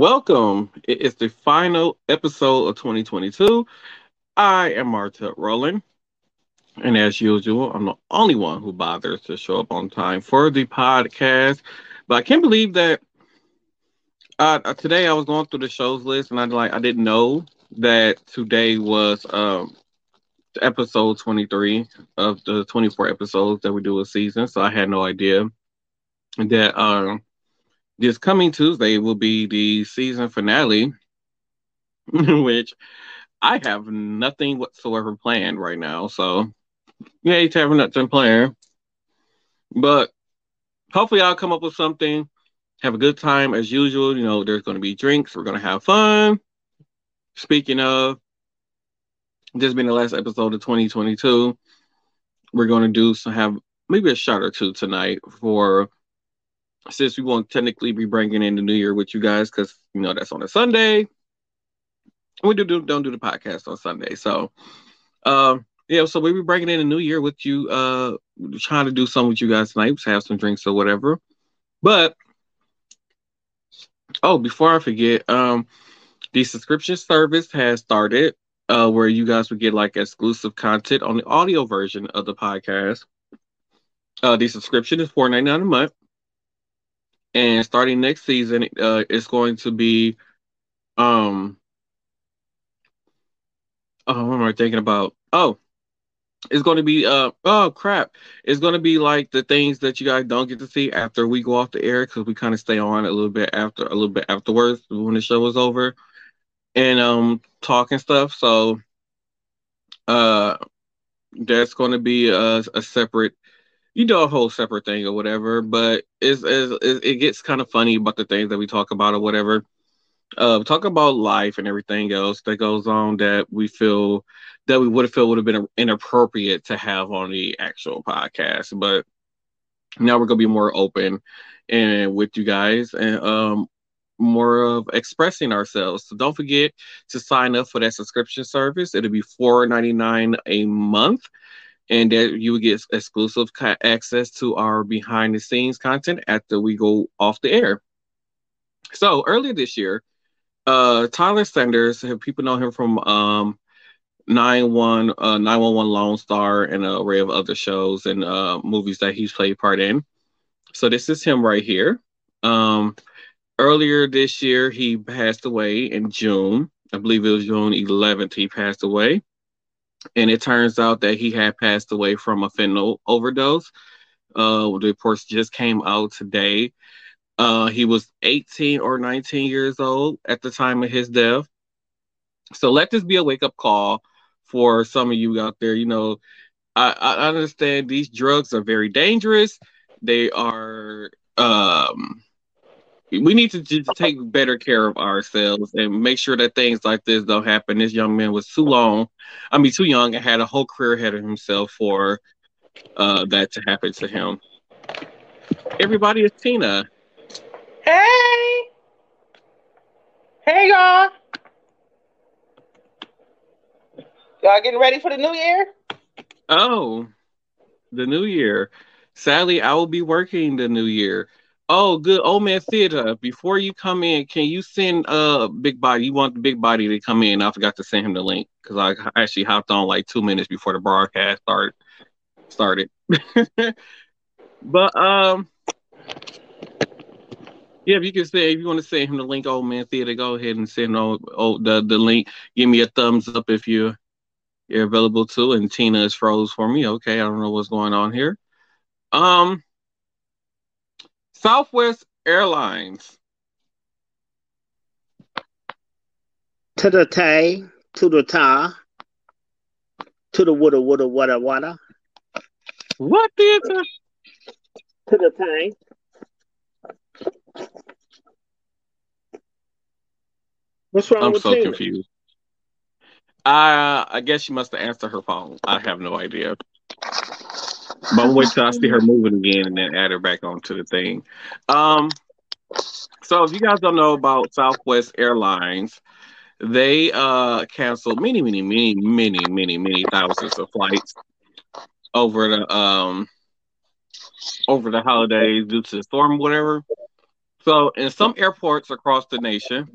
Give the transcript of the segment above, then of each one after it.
Welcome. It is the final episode of 2022. I am Marta Rowland. And as usual, I'm the only one who bothers to show up on time for the podcast. But I can't believe that uh, uh today I was going through the shows list and I like I didn't know that today was um episode 23 of the 24 episodes that we do a season. So I had no idea that um this coming Tuesday will be the season finale, which I have nothing whatsoever planned right now. So yeah, he's having nothing planned. But hopefully I'll come up with something. Have a good time as usual. You know, there's gonna be drinks, we're gonna have fun. Speaking of, this being the last episode of 2022. We're going to do some have maybe a shot or two tonight for since we won't technically be bringing in the new year with you guys because you know that's on a Sunday. We do, do don't do the podcast on Sunday, so uh, yeah. So we'll be bringing in the new year with you. Uh, trying to do some with you guys tonight. Have some drinks or whatever. But oh, before I forget, um, the subscription service has started uh, where you guys would get like exclusive content on the audio version of the podcast. Uh, the subscription is four ninety nine a month, and starting next season, uh, it's going to be, um, oh, what am I thinking about? Oh, it's going to be, uh, oh crap, it's going to be like the things that you guys don't get to see after we go off the air because we kind of stay on a little bit after, a little bit afterwards when the show is over and um talk and stuff. So uh that's going to be a, a separate you know a whole separate thing or whatever but it's, it's, it gets kind of funny about the things that we talk about or whatever uh talk about life and everything else that goes on that we feel that we would have felt would have been inappropriate to have on the actual podcast but now we're gonna be more open and with you guys and um more of expressing ourselves. So don't forget to sign up for that subscription service. It'll be $4.99 a month. And that you will get exclusive access to our behind the scenes content after we go off the air. So earlier this year, uh, Tyler Sanders, people know him from um, 911, uh, 911 Lone Star and an array of other shows and uh, movies that he's played part in. So this is him right here. Um, earlier this year, he passed away in June. I believe it was June 11th. He passed away, and it turns out that he had passed away from a fentanyl overdose. Uh, the reports just came out today. Uh, he was 18 or 19 years old at the time of his death. So let this be a wake up call for some of you out there. You know, I, I understand these drugs are very dangerous. They are um, we need to just take better care of ourselves and make sure that things like this don't happen. This young man was too long, I mean, too young, and had a whole career ahead of himself for uh, that to happen to him. Everybody is Tina. Hey, hey, y'all. Y'all getting ready for the new year? Oh, the new year. Sadly, I will be working the new year. Oh, good. Old man theater. Before you come in, can you send uh big body? You want the big body to come in? I forgot to send him the link because I actually hopped on like two minutes before the broadcast started. Started. but um, yeah, if you can say if you want to send him the link, old man theater, go ahead and send oh, oh the the link. Give me a thumbs up if you you're available too. And Tina is froze for me. Okay, I don't know what's going on here. Um. Southwest Airlines. To the tay, to the ta, to the woulda, woulda, wada, wada. What theater? To the tay. What's wrong I'm with so Tina? confused. I I guess she must have answered her phone. I have no idea. But I'm wait till I see her moving again and then add her back onto the thing. Um, so if you guys don't know about Southwest Airlines, they uh canceled many, many, many, many, many, many thousands of flights over the um over the holidays due to the storm, whatever. So in some airports across the nation,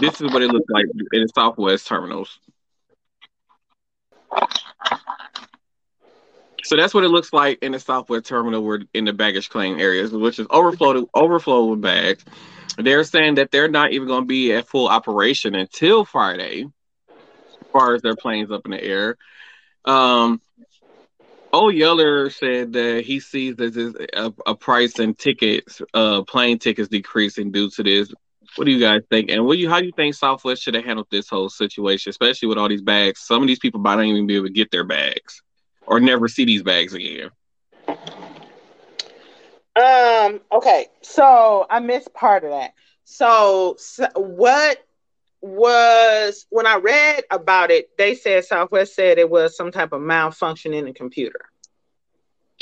this is what it looks like in the Southwest terminals. So that's what it looks like in the Southwest terminal, where in the baggage claim areas, which is overflowed overflow with bags. They're saying that they're not even going to be at full operation until Friday, as far as their planes up in the air. Um, Yeller said that he sees there's a, a price in tickets, uh, plane tickets decreasing due to this. What do you guys think? And what do you how do you think Southwest should have handled this whole situation, especially with all these bags? Some of these people might not even be able to get their bags or never see these bags again. Um. Okay. So I missed part of that. So, so what was when I read about it? They said Southwest said it was some type of malfunction in the computer.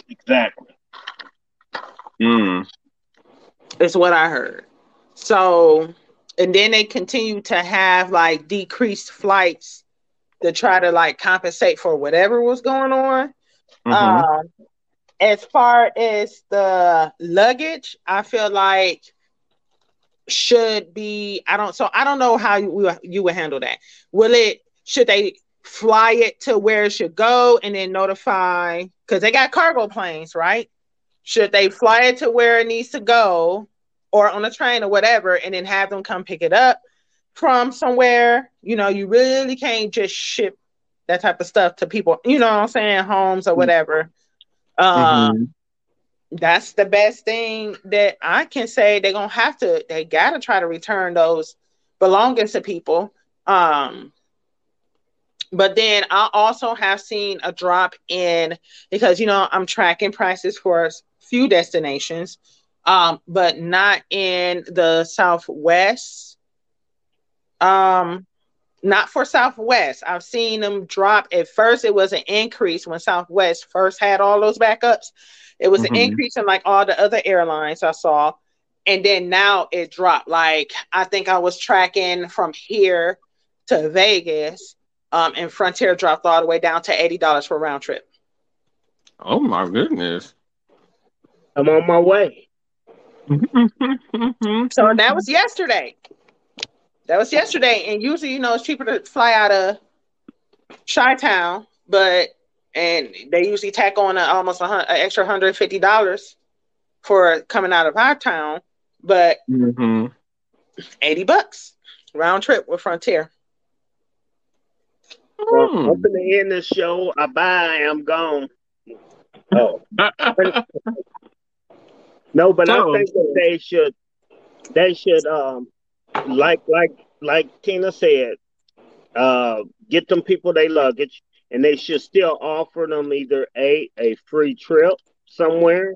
Exactly. Mm. Is what I heard. So, and then they continue to have like decreased flights to try to like compensate for whatever was going on. Mhm. Um, as far as the luggage, I feel like should be. I don't. So I don't know how you you would handle that. Will it? Should they fly it to where it should go and then notify? Because they got cargo planes, right? Should they fly it to where it needs to go, or on a train or whatever, and then have them come pick it up from somewhere? You know, you really can't just ship that type of stuff to people. You know what I'm saying? Homes or whatever. Um, Mhm. that's the best thing that I can say. They're gonna have to. They gotta try to return those belongings to people. Um, but then I also have seen a drop in because you know I'm tracking prices for a few destinations, um, but not in the Southwest. Um, not for Southwest. I've seen them drop. At first, it was an increase when Southwest first had all those backups. It was an Mhm. increase in like all the other airlines I saw. And then now it dropped. Like I think I was tracking from here to Vegas. Um, and Frontier dropped all the way down to eighty dollars for round trip. Oh my goodness. I'm on my way. So that was yesterday. That was yesterday, and usually, you know, it's cheaper to fly out of Chi Town, but and they usually tack on a, almost a hun- an extra hundred fifty dollars for coming out of our town, but Mhm. eighty bucks round trip with Frontier. Well, Hmm. I'm gonna end this show. I bye. I'm gone. Oh no, but So- I think that they should. They should um, like like like Tina said, uh, get them people their luggage, and they should still offer them either a a free trip somewhere,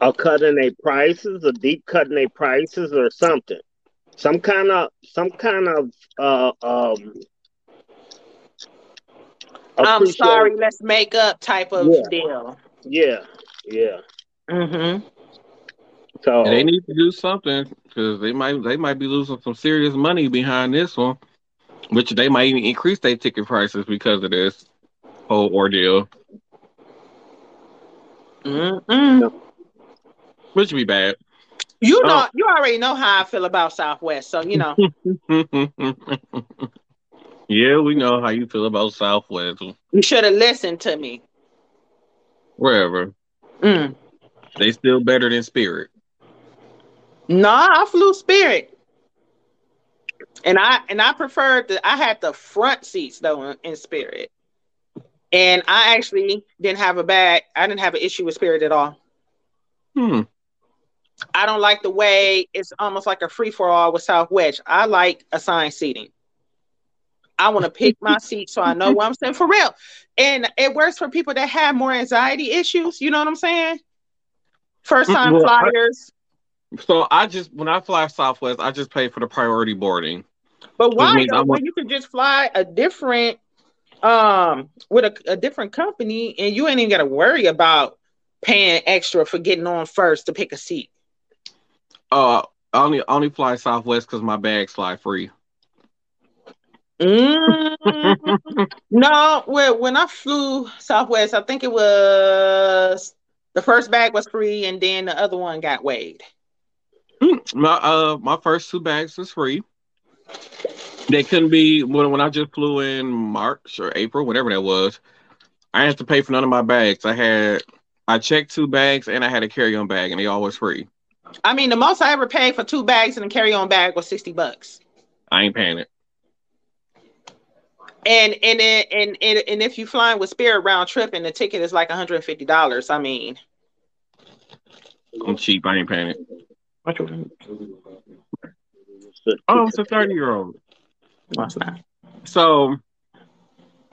or cutting their prices, or deep cutting their prices, or something. Some kind of some kind of uh um. I'm sorry, let's make up type of Yeah. deal. Yeah, yeah. Mm-hmm. So And they need to do something because they might they might be losing some serious money behind this one, which they might even increase their ticket prices because of this whole ordeal, Mm-mm. which would be bad. You know, Oh. you already know how I feel about Southwest, so you know. yeah, we know how you feel about Southwest. You should have listened to me. Wherever Mm. they still better than Spirit. No, I flew Spirit, and I and I preferred the. I had the front seats though in, in Spirit, and I actually didn't have a bad. I didn't have an issue with Spirit at all. Hmm. I don't like the way it's almost like a free for all with Southwest. I like assigned seating. I want to pick my seat so I know what I'm saying for real, and it works for people that have more anxiety issues. You know what I'm saying? First time Well, flyers. So I just when I fly Southwest, I just pay for the priority boarding. But why though, I'm you can just fly a different um with a, a different company and you ain't even gotta worry about paying extra for getting on first to pick a seat. Uh, I only I only fly Southwest because my bags fly free. Mm, no, when when I flew Southwest, I think it was the first bag was free and then the other one got waived. My uh my first two bags was free. They couldn't be when when I just flew in March or April, whatever that was. I didn't to pay for none of my bags. I had I checked two bags and I had a carry on bag, and they all was free. I mean, the most I ever paid for two bags and a carry on bag was sixty bucks. I ain't paying it. And and and and and if you flying with Spirit round trip and the ticket is like one hundred and fifty dollars, I mean, I'm cheap. I ain't paying it. So- Oh, it's a thirty year old. what's that? So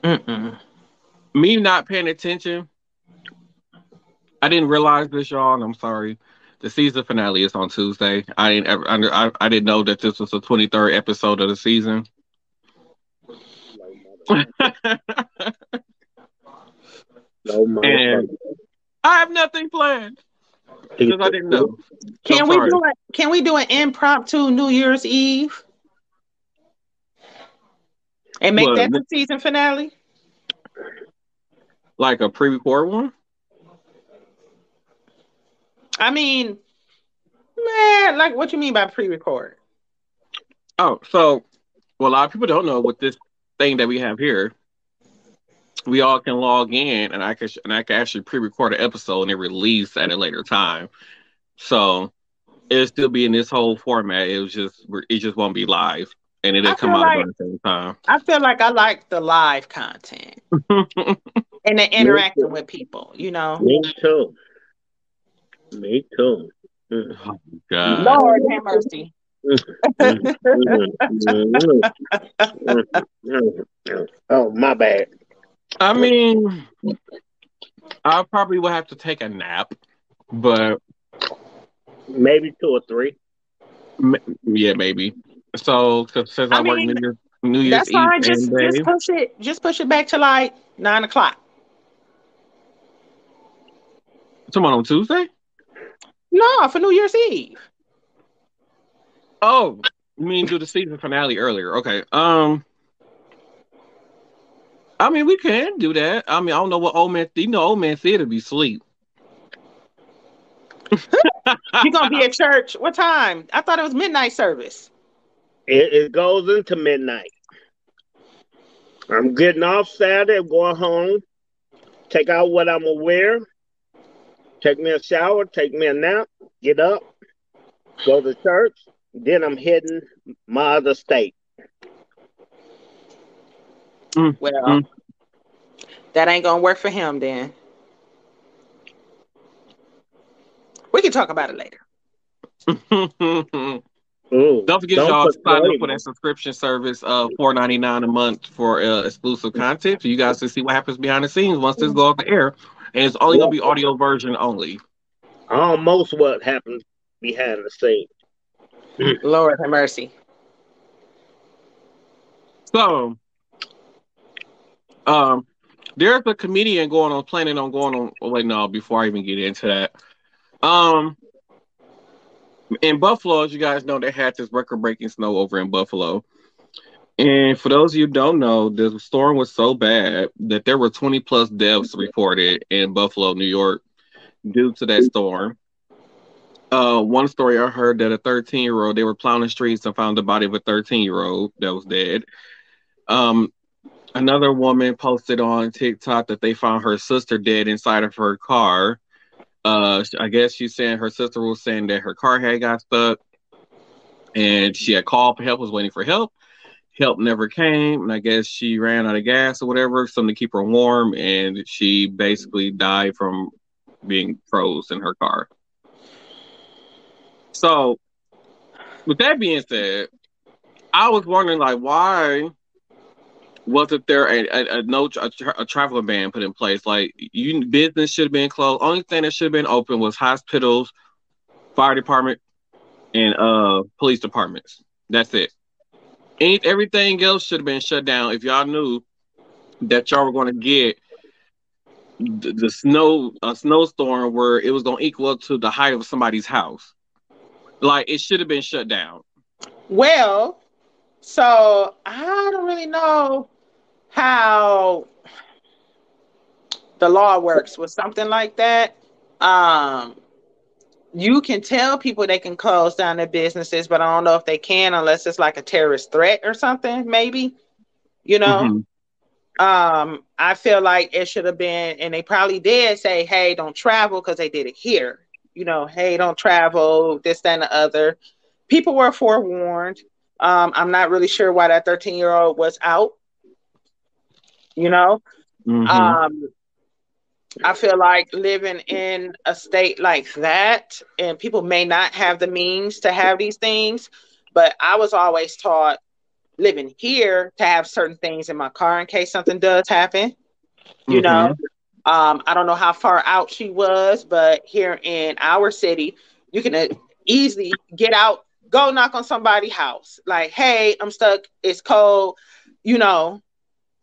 Mm-mm. me not paying attention, I didn't realize this, y'all, and I'm sorry. The season finale is on Tuesday. I didn't ever under I, I didn't know that this was the 23rd episode of the season. No, And- I have nothing planned because I didn't know. Can I'm we sorry. do it? Can we do an impromptu New Year's Eve and make What? that the season finale? Like a pre-record one? I mean, man, like what you mean by pre-record? Oh, so well, a lot of people don't know what this thing that we have here. We all can log in, and I can and I can actually pre-record an episode and it release at a later time. So it'll still be in this whole format. It was just it just won't be live, and it'll come out like- at the same time. I feel like I like the live content and the interacting with people. You know, Me too. Me too. Oh, God. Lord have mercy. Oh, my bad. I mean, I probably will have to take a nap, but Maybe two or three. m- yeah, maybe. So 'cause since I, I work mean, New Year's, New Year's That's Eve fine. Just day, just push it. Just push it back to like nine o'clock. tomorrow on Tuesday. No, for New Year's Eve. Oh, you mean do the season finale earlier? Okay. Um, I mean we can do that. I mean I don't know what old man. You know, old man said to be sleep. You gonna be at church? What time? I thought it was midnight service. It, it goes into midnight. I'm getting off Saturday, going home, take out what I'm gonna wear, take me a shower, take me a nap, get up, go to church, then I'm heading my other state. Well, Mm. that ain't gonna work for him then. We can talk about it later. Don't forget don't y'all to sign up for that subscription service of four ninety nine a month for uh, exclusive content. So you guys can see what happens behind the scenes once this goes off the air, and it's only gonna be audio version only. Almost what happens behind the scenes. Lord have mercy. So, um, there's a comedian going on planning on going on. Wait, no, before I even get into that, um, in Buffalo, as you guys know, they had this record-breaking snow over in Buffalo. And for those of you don't know, the storm was so bad that there were 20 plus deaths reported in Buffalo, New York, due to that storm. Uh, one story I heard that a 13 year old they were plowing the streets and found the body of a 13 year old that was dead. Um, another woman posted on TikTok that they found her sister dead inside of her car. Uh, I guess she's saying her sister was saying that her car had got stuck, and she had called for help, was waiting for help. Help never came, and I guess she ran out of gas or whatever, something to keep her warm, and she basically died from being froze in her car. So, with that being said, I was wondering, like, why wasn't there a, a, a no a, tra- a ban put in place? Like, you business should have been closed. Only thing that should have been open was hospitals, fire department, and uh police departments. That's it. Ain't everything else should have been shut down if y'all knew that y'all were going to get the, the snow a snowstorm where it was going to equal up to the height of somebody's house. Like it should have been shut down. Well, so I don't really know how the law works with something like that. Um, you can tell people they can close down their businesses, but I don't know if they can unless it's like a terrorist threat or something, maybe. You know? Mm-hmm. Um, I feel like it should have been, and they probably did say, hey, don't travel because they did it here. You know, hey, don't travel, this, that, and the other. People were forewarned. Um, I'm not really sure why that 13 year old was out. You know, mm-hmm. um, I feel like living in a state like that, and people may not have the means to have these things, but I was always taught living here to have certain things in my car in case something does happen. You mm-hmm. know, um, I don't know how far out she was, but here in our city, you can uh, easily get out, go knock on somebody's house. Like, hey, I'm stuck. It's cold. You know,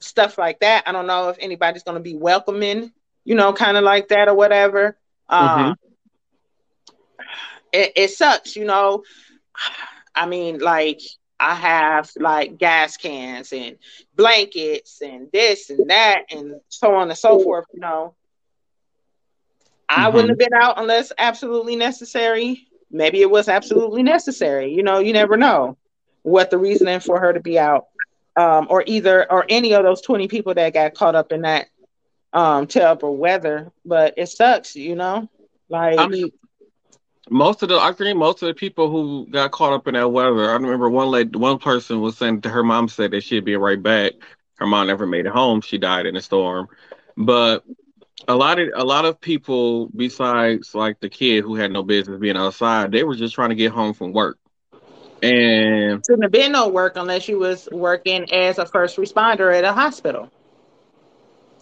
stuff like that. I don't know if anybody's going to be welcoming you know, kind of like that or whatever. Mm-hmm. Um, it, it sucks, you know. I mean, like I have like gas cans and blankets and this and that and so on and so forth, you know. I mm-hmm. wouldn't have been out unless absolutely necessary. Maybe it was absolutely necessary. You know, you never know what the reasoning for her to be out. Um, or either or any of those 20 people that got caught up in that um terrible weather, but it sucks, you know. Like I mean, most of the I think most of the people who got caught up in that weather. I remember one lady, one person was saying to her mom said that she'd be right back. Her mom never made it home. She died in a storm. But a lot of a lot of people besides like the kid who had no business being outside, they were just trying to get home from work. And shouldn't have been no work unless you was working as a first responder at a hospital.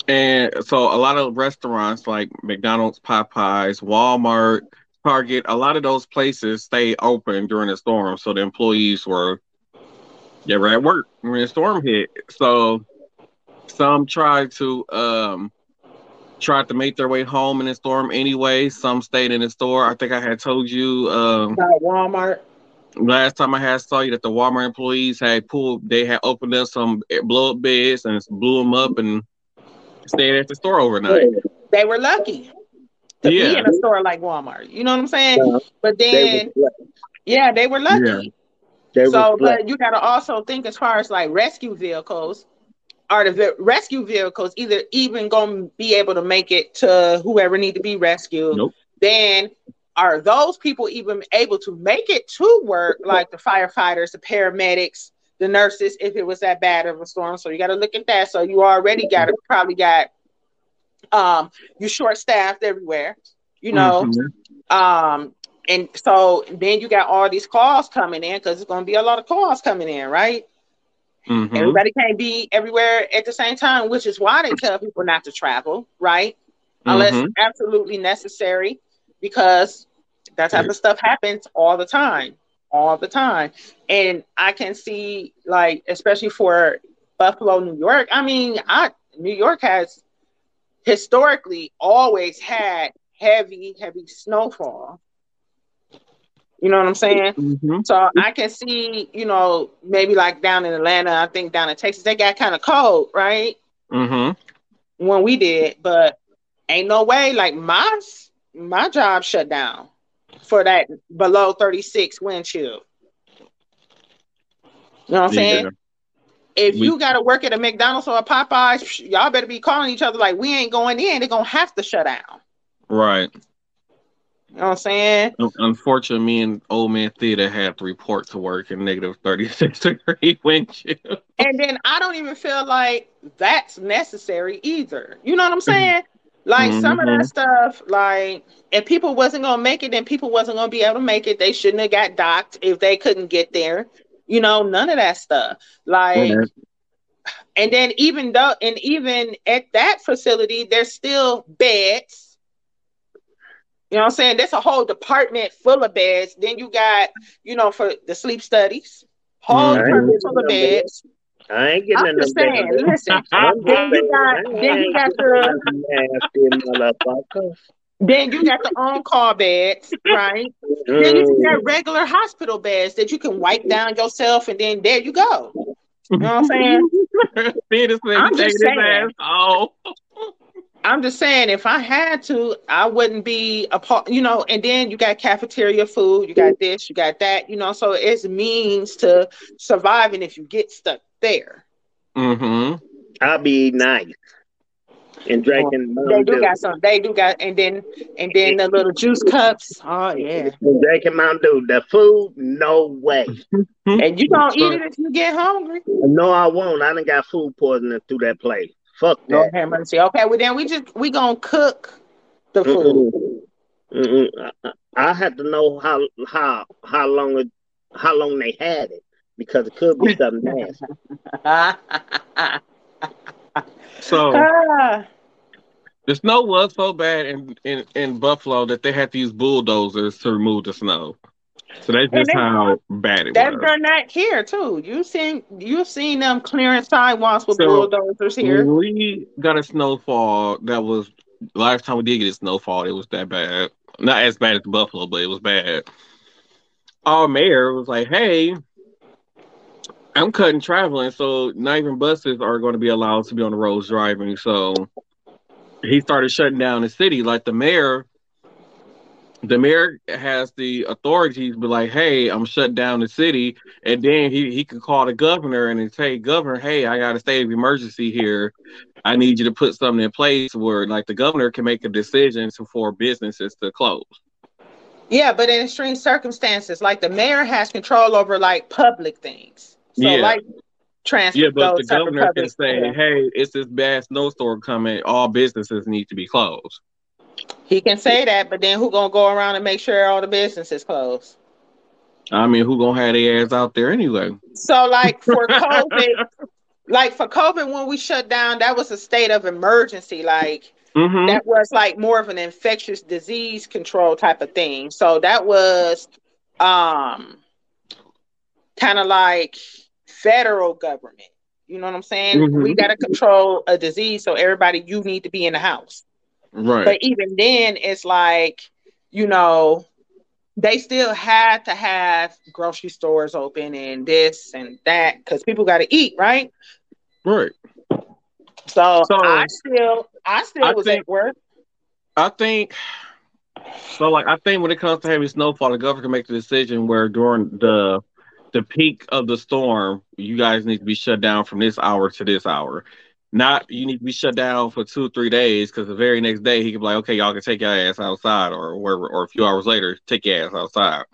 And so a lot of restaurants like McDonald's, Popeyes, Walmart, Target, a lot of those places stay open during the storm. So the employees were they were at work when the storm hit. So some tried to um tried to make their way home in the storm anyway. Some stayed in the store. I think I had told you um Walmart. Last time I had saw you that the Walmart employees had pulled they had opened up some blow up beds and blew them up and stayed at the store overnight. They were lucky to yeah. be in a store like Walmart. You know what I'm saying? Uh, but then, they yeah, they were lucky. Yeah. They so, but you got to also think as far as like rescue vehicles. Are the rescue vehicles either even going to be able to make it to whoever need to be rescued? Nope. Then are those people even able to make it to work, like the firefighters, the paramedics, the nurses if it was that bad of a storm. So you got to look at that. So you already got to probably got um you short staffed everywhere, you know. Mm-hmm. Um and so then you got all these calls coming in because it's going to be a lot of calls coming in, right? Mm-hmm. Everybody can't be everywhere at the same time, which is why they tell people not to travel, right? Unless mm-hmm. absolutely necessary, because that type of stuff happens all the time all the time. And I can see like especially for Buffalo, New York. I mean, I New York has historically always had heavy, heavy snowfall. You know what I'm saying? Mm-hmm. So I can see, you know, maybe like down in Atlanta, I think down in Texas, they got kind of cold, right? Mm-hmm. When we did, but ain't no way like my my job shut down for that below 36 wind chill. You know what I'm saying? If we, you got to work at a McDonald's or a Popeyes, y'all better be calling each other like we ain't going in. They're gonna have to shut down. Right. You know what I'm saying? Unfortunately, me and old man theater had to report to work in negative 36 degree wind chill. And then I don't even feel like that's necessary either. You know what I'm mm-hmm. saying? Like mm-hmm. some of that mm-hmm. stuff, like if people wasn't gonna make it, then people wasn't gonna be able to make it. They shouldn't have got docked if they couldn't get there. You know, none of that stuff. Like, mm-hmm. and then even though, and even at that facility, there's still beds. You know what I'm saying? There's a whole department full of beds. Then you got, you know, for the sleep studies, whole department full of beds. I ain't getting I'm just saying, listen, then you got then you got the then you got the on-call beds, right? then you got mm. regular hospital beds that you can wipe down yourself, and then there you go. You know what I'm saying? I'm just saying. Oh. I'm just saying, if I had to, I wouldn't be a part, you know. And then you got cafeteria food, you got this, you got that, you know. So it's means to surviving if you get stuck there. Mm-hmm. I'll be nice and drinking. They do Dew. got some. They do got, and then and then the little juice cups. Oh yeah, And drinking Mountain Dew. The food, no way. and you don't eat it if you get hungry. No, I won't. I didn't got food poisoning through that plate. Fuck Lord that. have mercy. Okay, well then we just we gonna cook the food. Mm-mm. Mm-mm. I, I had to know how how how long it how long they had it because it could be something nasty. So Ah, the snow was so bad in, in, in Buffalo that they had to use bulldozers to remove the snow. So that's just they- how bad it They've was. done that here too. You seen you seen them clearing sidewalks with So- bulldozers here. We got a snowfall, that was last time we did get a snowfall. It was that bad. Not as bad as Buffalo, but it was bad. Our mayor was like, "Hey, I'm cutting traveling, so not even buses are going to be allowed to be on the roads driving." So he started shutting down the city. Like the mayor, the mayor has the authority to be like, "Hey, I'm shutting down the city," and then he he could call the governor and say, "Governor, hey, I got a state of emergency here. I need you to put something in place where, like, the governor can make a decision to, for businesses to close." Yeah, but in extreme circumstances, like the mayor has control over like public things. So Yeah. like transport. Yeah, but the those type of governor can say, yeah. "Hey, it's this bad snowstorm coming. All businesses need to be closed." He can say that, but then who gonna go around and make sure all the businesses close? I mean, who gonna have their ass out there anyway? So like for COVID, like for COVID when we shut down, that was a state of emergency. Like Mm-hmm. that was like more of an infectious disease control type of thing. So that was um kind of like federal government. You know what I'm saying? Mhm. We got to control a disease, so everybody you need to be in the house. Right. But even then, it's like you know they still had to have grocery stores open and this and that because people got to eat, right? right. So, So- I still, I still I was think- at work. I think so. Like, I think when it comes to heavy snowfall, the governor can make the decision where during the the peak of the storm, you guys need to be shut down from this hour to this hour. Not you need to be shut down for two, three days because the very next day he could be like, okay, y'all can take your ass outside, or wherever, or a few hours later, take your ass outside.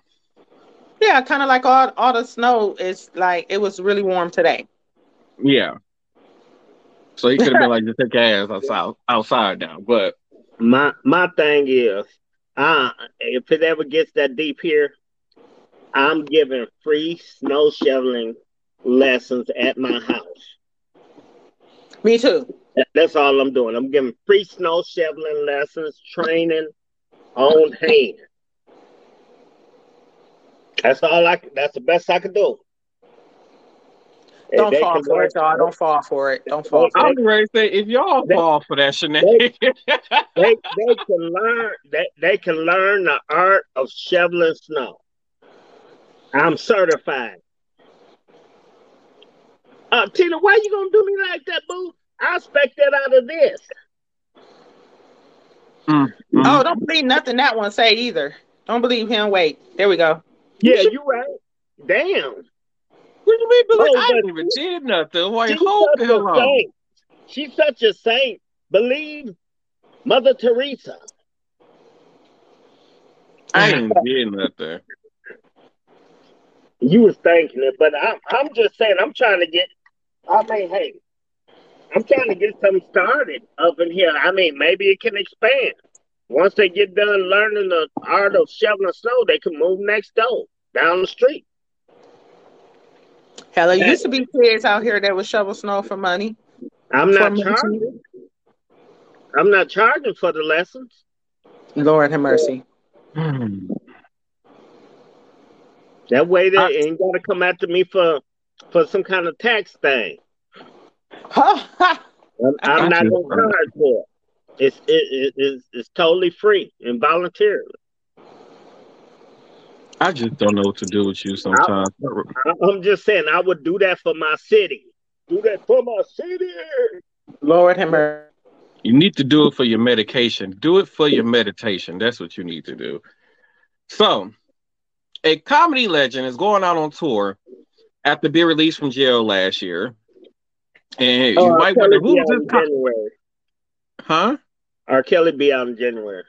Yeah, kind of like all all the snow is like it was really warm today. Yeah. So he could have been like, just take your ass outside, outside now. But My my thing is, uh, if it ever gets that deep here, I'm giving free snow shoveling lessons at my house. Me too. That's all I'm doing. I'm giving free snow shoveling lessons, training on hand. That's all I. That's the best I can do. Don't fall can for it, y'all. Don't fall for it. Don't fall for I it. was ready to say, if y'all They- fall for that shenanigans, They they can learn. They they can learn the art of shoveling snow. I'm certified. Uh, Tina, why you gonna do me like that, boo? I expect that out of this. Oh, don't believe nothing that one say either. Don't believe him. Wait, there we go. Yeah, you right. Damn. What do you mean? Billy? Oh, I but- didn't even did nothing. Why hold such the a hell saint. She's such a saint. Believe Mother Teresa. I ain't did nothing. You was thinking it, but I'm I'm just saying I'm trying to get I mean, hey, I'm trying to get something started up in here. I mean, maybe it can expand. Once they get done learning the art of shoveling snow, they can move next door down the street. Hell, it used to be kids out here that would shovel snow for money. I'm not charging. I'm not charging for the lessons. Lord have mercy. Hmm. That way they I- ain't gotta come after me for for some kind of tax thing. I'm, I'm not gonna charge for it. It's it, it, it's, it's totally free and voluntarily. I just don't know what to do with you sometimes. I, I'm just saying I would do that for my city. Do that for my city. Lord have mercy. You need to do it for your medication. Do it for your meditation. That's what you need to do. So, a comedy legend is going out on tour after being released from jail last year. And Oh, you might wonder who's this in January. huh? R. Kelly be out in January.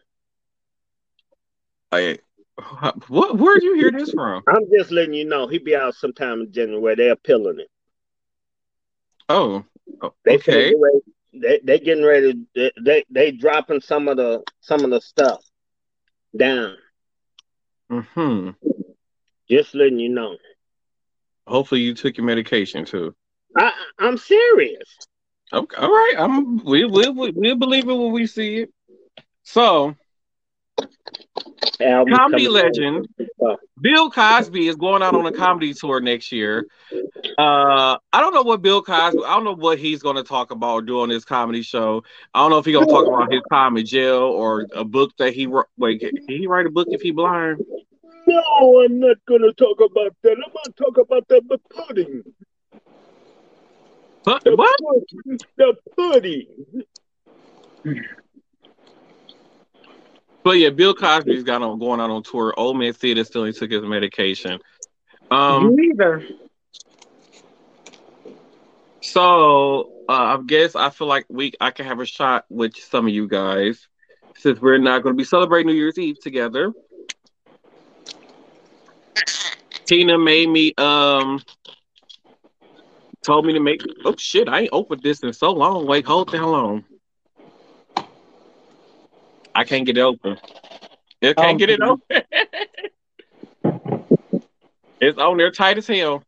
I, what where did you hear this from? I'm just letting you know he be out sometime in January. They're appealing it. Oh, They okay. ready- they they getting ready. They, they they dropping some of the some of the stuff down. Hmm. Just letting you know. Hopefully you took your medication too. I I'm serious. Okay, all right. I'm we we we we'll believe it when we see it. So, Album's comedy legend Oh. Bill Cosby is going out on a comedy tour next year. Uh, I don't know what Bill Cosby. I don't know what he's going to talk about or do on his comedy show. I don't know if he's going to talk about his time in jail or a book that he wrote. Wait, can he write a book if he blind? No, I'm not gonna talk about that. I'm gonna talk about the, the pudding. What? The, what? pudding. the pudding. But yeah, Bill Cosby's got on going out on tour. Old man Theater still he took his medication. Um, Neither. so uh, I guess I feel like we I can have a shot with some of you guys since we're not going to be celebrating New Year's Eve together. Tina made me um told me to make oh shit I ain't opened this in so long. Wait, hold down long. I can't get it open. It can't Oh. get it open. it's on there tight as hell.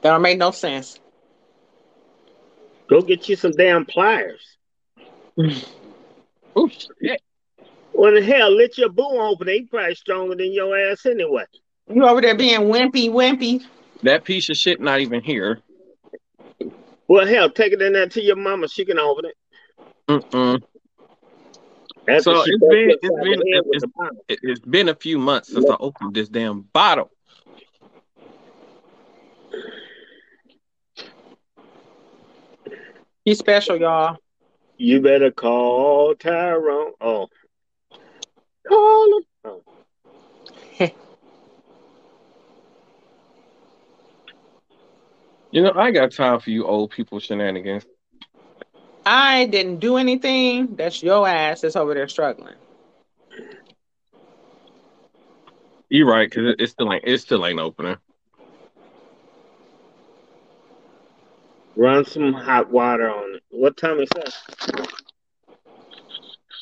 That don't make no sense. Go get you some damn pliers. Oh shit. Well, the hell, let your boo open. He probably stronger than your ass anyway. You over there being wimpy, wimpy. That piece of shit not even here. Well, hell, take it in there to your mama. She can open it. Mm-mm. After So she it's bust been- you it's been- the it's- It, it's been a few months since I opened this damn bottle. He's special, y'all. You better call Tyrone. Oh. Call him. Oh. You know, I got time for you old people shenanigans. I didn't do anything. That's your ass that's over there struggling. You're right, because it, it still ain't it still ain't opening. Run some hot water on it. What time is that?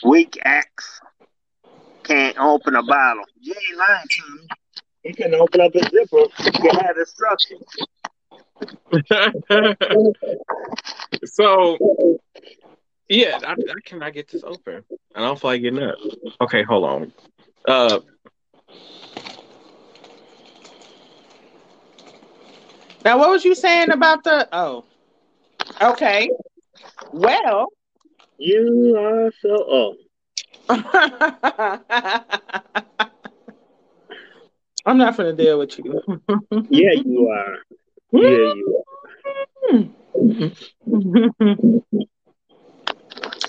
Weak axe. Can't open a bottle. You ain't lying to me. He can open up his zipper. You had instructions. so yeah, I, I cannot get this open. I don't feel like getting up. Okay, hold on. Uh Now, what was you saying about the? Oh, okay. Well, You are so. Oh. I'm not gonna deal with you. Yeah, you are. Yeah, you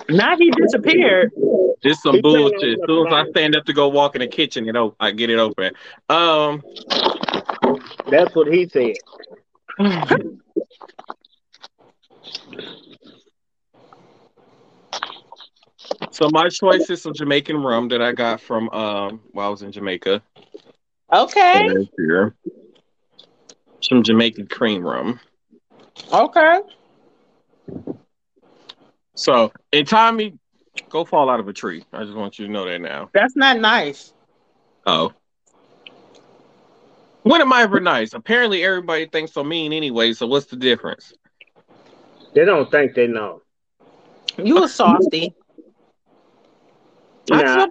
now he disappeared. this some He bullshit. As soon as I stand up to go walk in the kitchen, you know, I get it open. Um. That's what he said. so my choice is some Jamaican rum that I got from um while I was in Jamaica. Okay. Right here. Some Jamaican cream rum. Okay. So, and Tommy, go fall out of a tree. I just want you to know that now. That's not nice. Oh. When am I ever nice? Apparently, everybody thinks I'm mean anyway. So, what's the difference? They don't think they know. You a softy. Nah, just-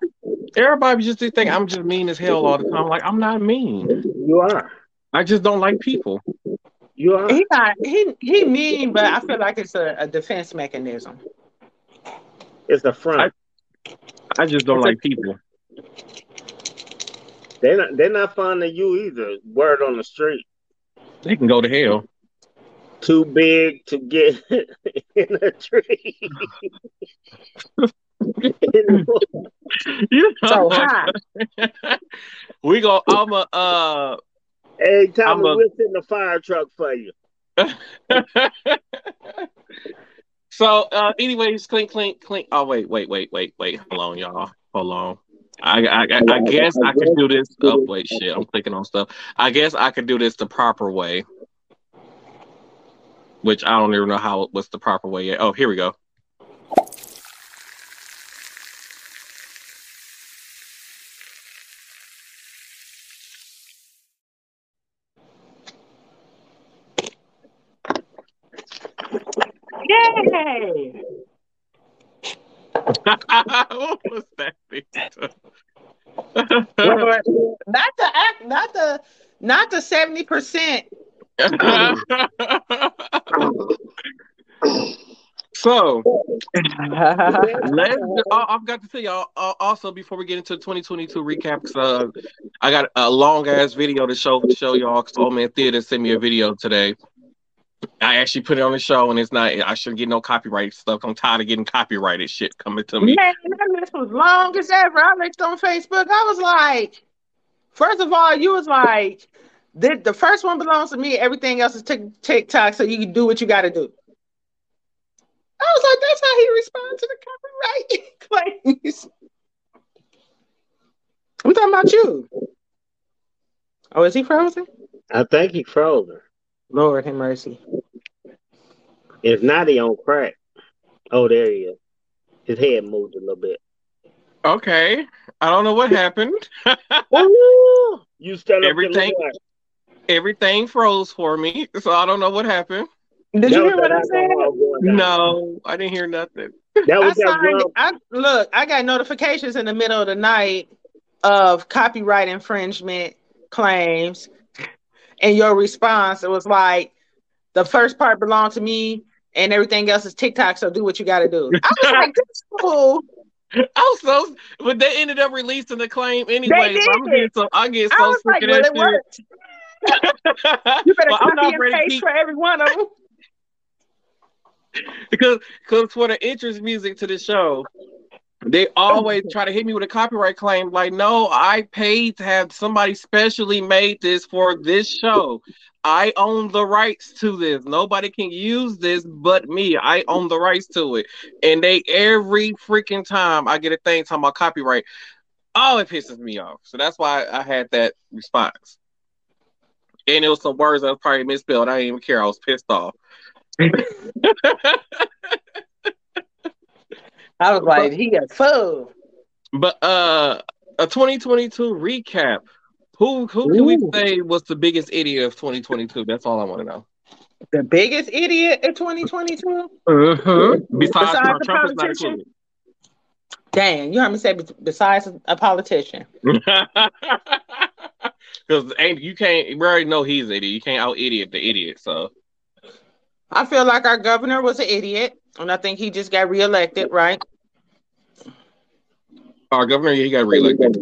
everybody just think I'm just mean as hell all the time. Like I'm not mean. you are. I just don't like people. You are. He not he he mean, but I feel like it's a, a defense mechanism. It's a front. I just don't like people. They're not. They're not fond of you either. Word on the street. They can go to hell. Too big to get in a tree. you know, So high. we go. I'm a. Uh, hey, Tommy, I'm a- we'll send the fire truck for you. so, uh, anyways, clink, clink, clink. Oh, wait, wait, wait, wait, wait. Hold on, y'all. Hold on. I, I, I, I guess I could do this. Oh, wait, shit. I'm clicking on stuff. I guess I could do this the proper way, which I don't even know how. What's the proper way yet? Oh, here we go. What was that? not the act, not the, not the seventy percent. so let's. I- I've got to tell y'all uh, also before we get into the 2022 recap. 'cause, uh, I got a long ass video to show to show y'all. Cause Old Man Theater sent me a video today. I actually put it on the show, and it's not. I shouldn't get no copyright stuff. I'm tired of getting copyrighted shit coming to me. Man, that list was long as ever. I looked on Facebook. I was like, first of all, you was like, the, the first one belongs to me. Everything else is Tik TikTok, so you can do what you got to do. I was like, that's how he responds to the copyright claims. We talking about you. Oh, is he frozen? I think he froze her. Lord have mercy. If not, he on crack. Oh, there he is. His head moved a little bit. Okay, I don't know what happened. You stand Everything- Everything froze for me, so I don't know what happened. Did you hear what I said? No, I didn't hear nothing. That I was that signed. I look, I got notifications in the middle of the night of copyright infringement claims, and your response it was like the first part belonged to me, and everything else is TikTok. So do what you got to do. I was like, cool. Also, but they ended up releasing the claim anyway. did. I'm getting so I get I so was sick like, of well, that shit. You better Well, I'm not and ready to paste keep for every one of them. because because for the entrance music to the show, they always try to hit me with a copyright claim. Like, no, I paid to have somebody specially made this for this show. I own the rights to this. Nobody can use this but me. I own the rights to it. And they every freaking time I get a thing talking about copyright, oh, it pisses me off. So that's why I had that response. And it was some words that was probably misspelled. I didn't even care. I was pissed off. I was like, he a fool. But uh a 2022 recap. Who who can we say was the biggest idiot of 2022? That's all I want to know. The biggest idiot in 2022. Uh-huh. Besides, Besides Trump, the Trump politician? Dang, you heard me say besides a politician. Because you can't we already know he's an idiot. You can't out idiot the idiot. So I feel like our governor was an idiot, and I think he just got reelected, right? Our governor, he got reelected.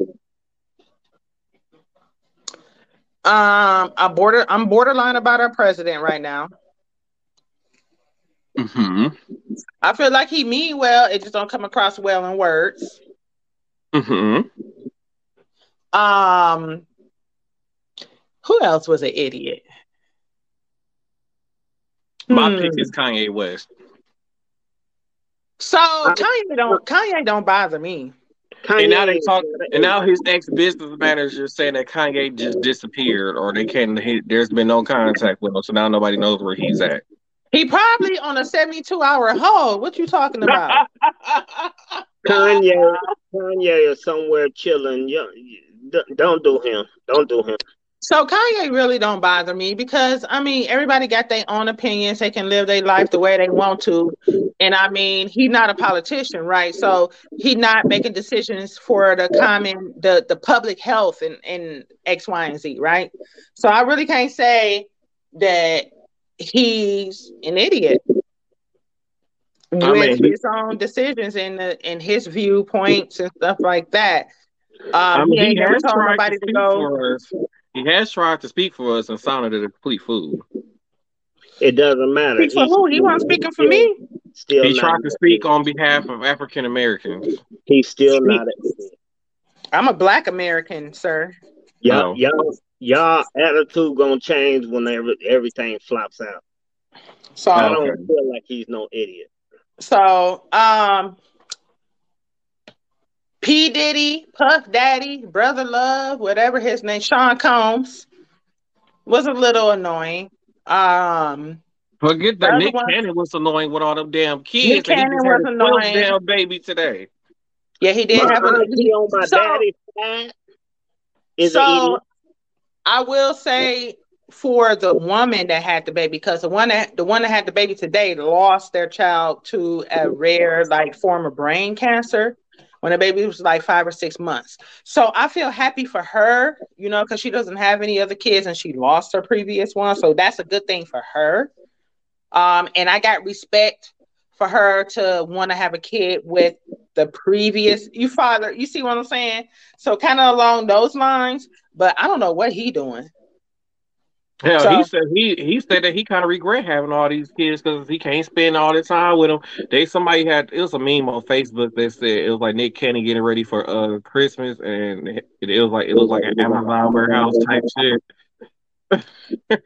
Um, I border, I'm borderline about our president right now. hmm I feel like he mean well, it just don't come across well in words. hmm Um, who else was an idiot? My Hmm. pick is Kanye West. So Kanye don't Kanye don't bother me. And now they talk, and now his ex business manager is saying that Kanye just disappeared, or they can't. He, there's been no contact with him, so now nobody knows where he's at. He probably on a 72 hour hold. What you talking about? Kanye, Kanye is somewhere chilling. You, you- don't do him. Don't do him. So Kanye really don't bother me because I mean everybody got their own opinions. They can live their life the way they want to. And I mean, he's not a politician, right? So he's not making decisions for the common the the public health and, and X, Y, and Z, right? So I really can't say that he's an idiot with I mean, his own decisions and the, and his viewpoints and stuff like that. Um, I mean, he ain't he never told nobody to to go. For us. He has tried to speak for us and sounded a complete fool. It doesn't matter. Speak for He's who? He wasn't speaking for me. Still He tried to speak on behalf of African Americans. He's still not. A, I'm a black American, sir. y'all, No. y'all, y'all attitude gonna change whenever everything flops out. So I don't feel like he's no idiot. So, um, P Diddy, Puff Daddy, Brother Love, whatever his name, Sean Combs, was a little annoying. Um, Forget that Other Nick one- Cannon was annoying with all them damn kids. Nick and he Cannon just had was a 12 annoying. damn baby today. yeah, he did my have a. auntie on my So- daddy's side is an So. I will say for the woman that had the baby, because the one that the one that had the baby today lost their child to a rare like form of brain cancer when the baby was like five or six months. So I feel happy for her, you know, because she doesn't have any other kids and she lost her previous one. So that's a good thing for her. Um, and I got respect for her to want to have a kid with the previous you father. You see what I'm saying? So kind of along those lines. But I don't know what he doing. Hell, So- he said he he said that he kind of regret having all these kids because he can't spend all the time with them. They somebody had it was a meme on Facebook that said it was like Nick Cannon getting ready for uh Christmas and it, it was like it looked like an Amazon warehouse type shit.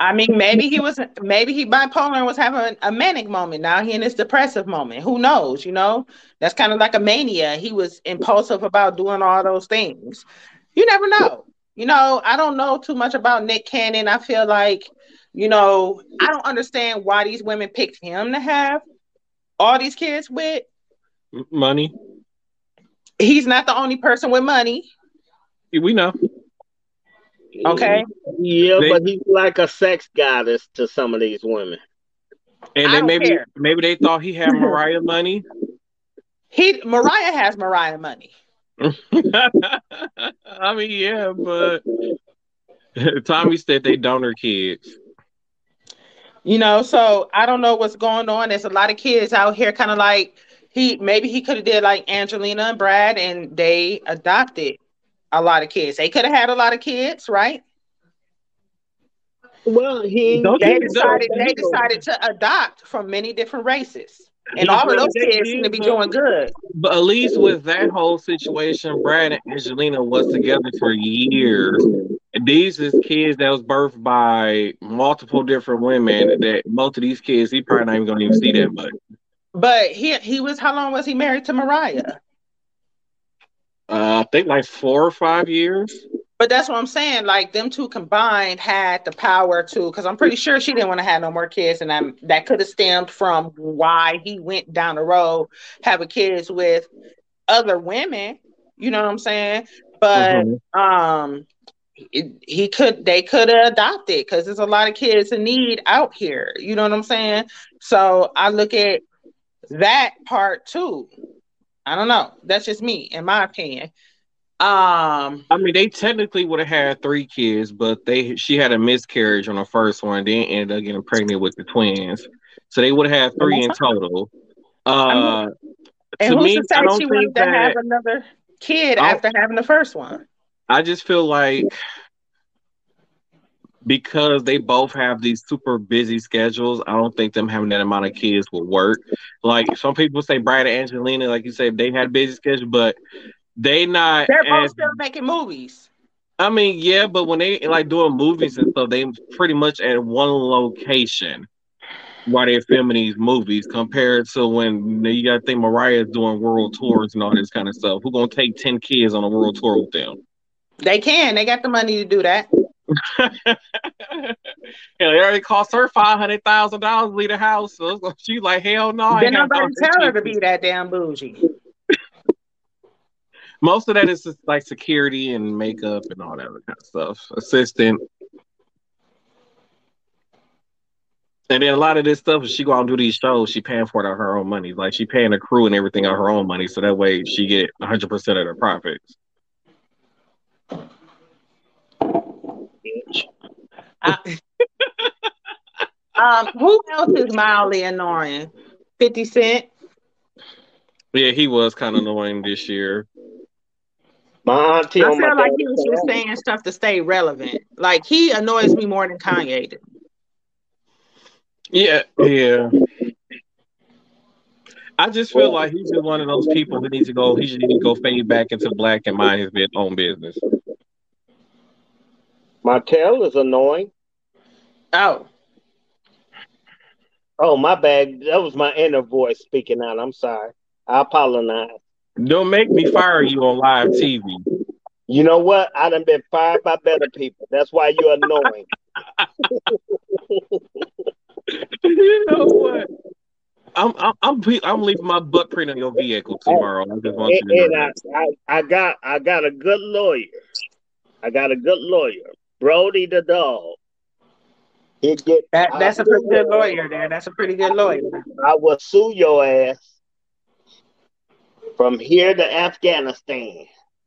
I mean, maybe he was maybe he bipolar and was having a manic moment. Now he in his depressive moment. Who knows? You know, that's kind of like a mania. He was impulsive about doing all those things. You never know. You know, I don't know too much about Nick Cannon. I feel like, you know, I don't understand why these women picked him to have all these kids with. Money, He's not the only person with money. we know. Okay. Yeah, They- but he's like a sex goddess to some of these women. And I maybe care. maybe they thought he had Mariah money. He Mariah has Mariah money. I mean, yeah, but Tommy said they donor kids. You know, so I don't know what's going on. There's a lot of kids out here kind of like he maybe he could have did like Angelina and Brad and they adopted a lot of kids. They could have had a lot of kids, right? Well, he They decided they decided to adopt from many different races. And all of those kids seem to be doing good. But at least with that whole situation, Brad and Angelina was together for years. And these is kids that was birthed by multiple different women. That most of these kids, he probably not even gonna even see that much. But he he was how long was he married to Mariah? Uh, I think like four or five years. But that's what I'm saying. Like them two combined had the power to, because I'm pretty sure she didn't want to have no more kids, and I'm, that could have stemmed from why he went down the road having kids with other women. You know what I'm saying? But Mhm. um, it, he could, they could have adopted because there's a lot of kids in need out here. You know what I'm saying? So I look at that part too. I don't know. That's just me, in my opinion. Um. I mean, they technically would have had three kids, but they she had a miscarriage on the first one, then ended up getting pregnant with the twins. So they would have had three in total. Uh, And to who's me, to say I don't she wanted to that. have another kid after having the first one? I just feel like because they both have these super busy schedules, I don't think them having that amount of kids will work. Like some people say, Brad and Angelina, like you said, they had busy schedule, but they not. They're both as- still making movies. I mean, yeah, but when they like doing movies and stuff, they pretty much at one location while they're filming these movies compared to when you got to think Mariah's doing world tours and all this kind of stuff. Who gonna take ten kids on a world tour with them? They can. They got the money to do that. Hell, it already cost her five hundred thousand dollars to leave the house. So she's like, hell no. I Then nobody tell her to be that damn bougie. Most of that is just like security and makeup and all that other kind of stuff. Assistant. And then a lot of this stuff, she go out and do these shows, she paying for it out her own money. Like she paying the crew and everything out her own money, so that way she get 100 percent of the profits. I- um, who else is mildly annoying? Fifty Cent. Yeah, he was kind of annoying this year. My auntie I on my feel like he daddy's was just saying stuff to stay relevant. Like he annoys me more than Kanye did. Yeah, yeah. I just feel like he's just one of those people who needs to go. He should need to go fade back into black and mind his own business. Martell is annoying. Oh, Oh, my bad. That was my inner voice speaking out. I'm sorry. I apologize. Don't make me fire you on live TV. You know what? I done been fired by better people. That's why you're annoying. you know what? I'm I'm I'm, I'm leaving my butt print on your vehicle tomorrow. I just want you and, to and know. I. I, I got I got a good lawyer. I got a good lawyer. Brody the dog. He get that, that's a pretty good lawyer there. That's a pretty good lawyer. I will sue your ass from here to Afghanistan.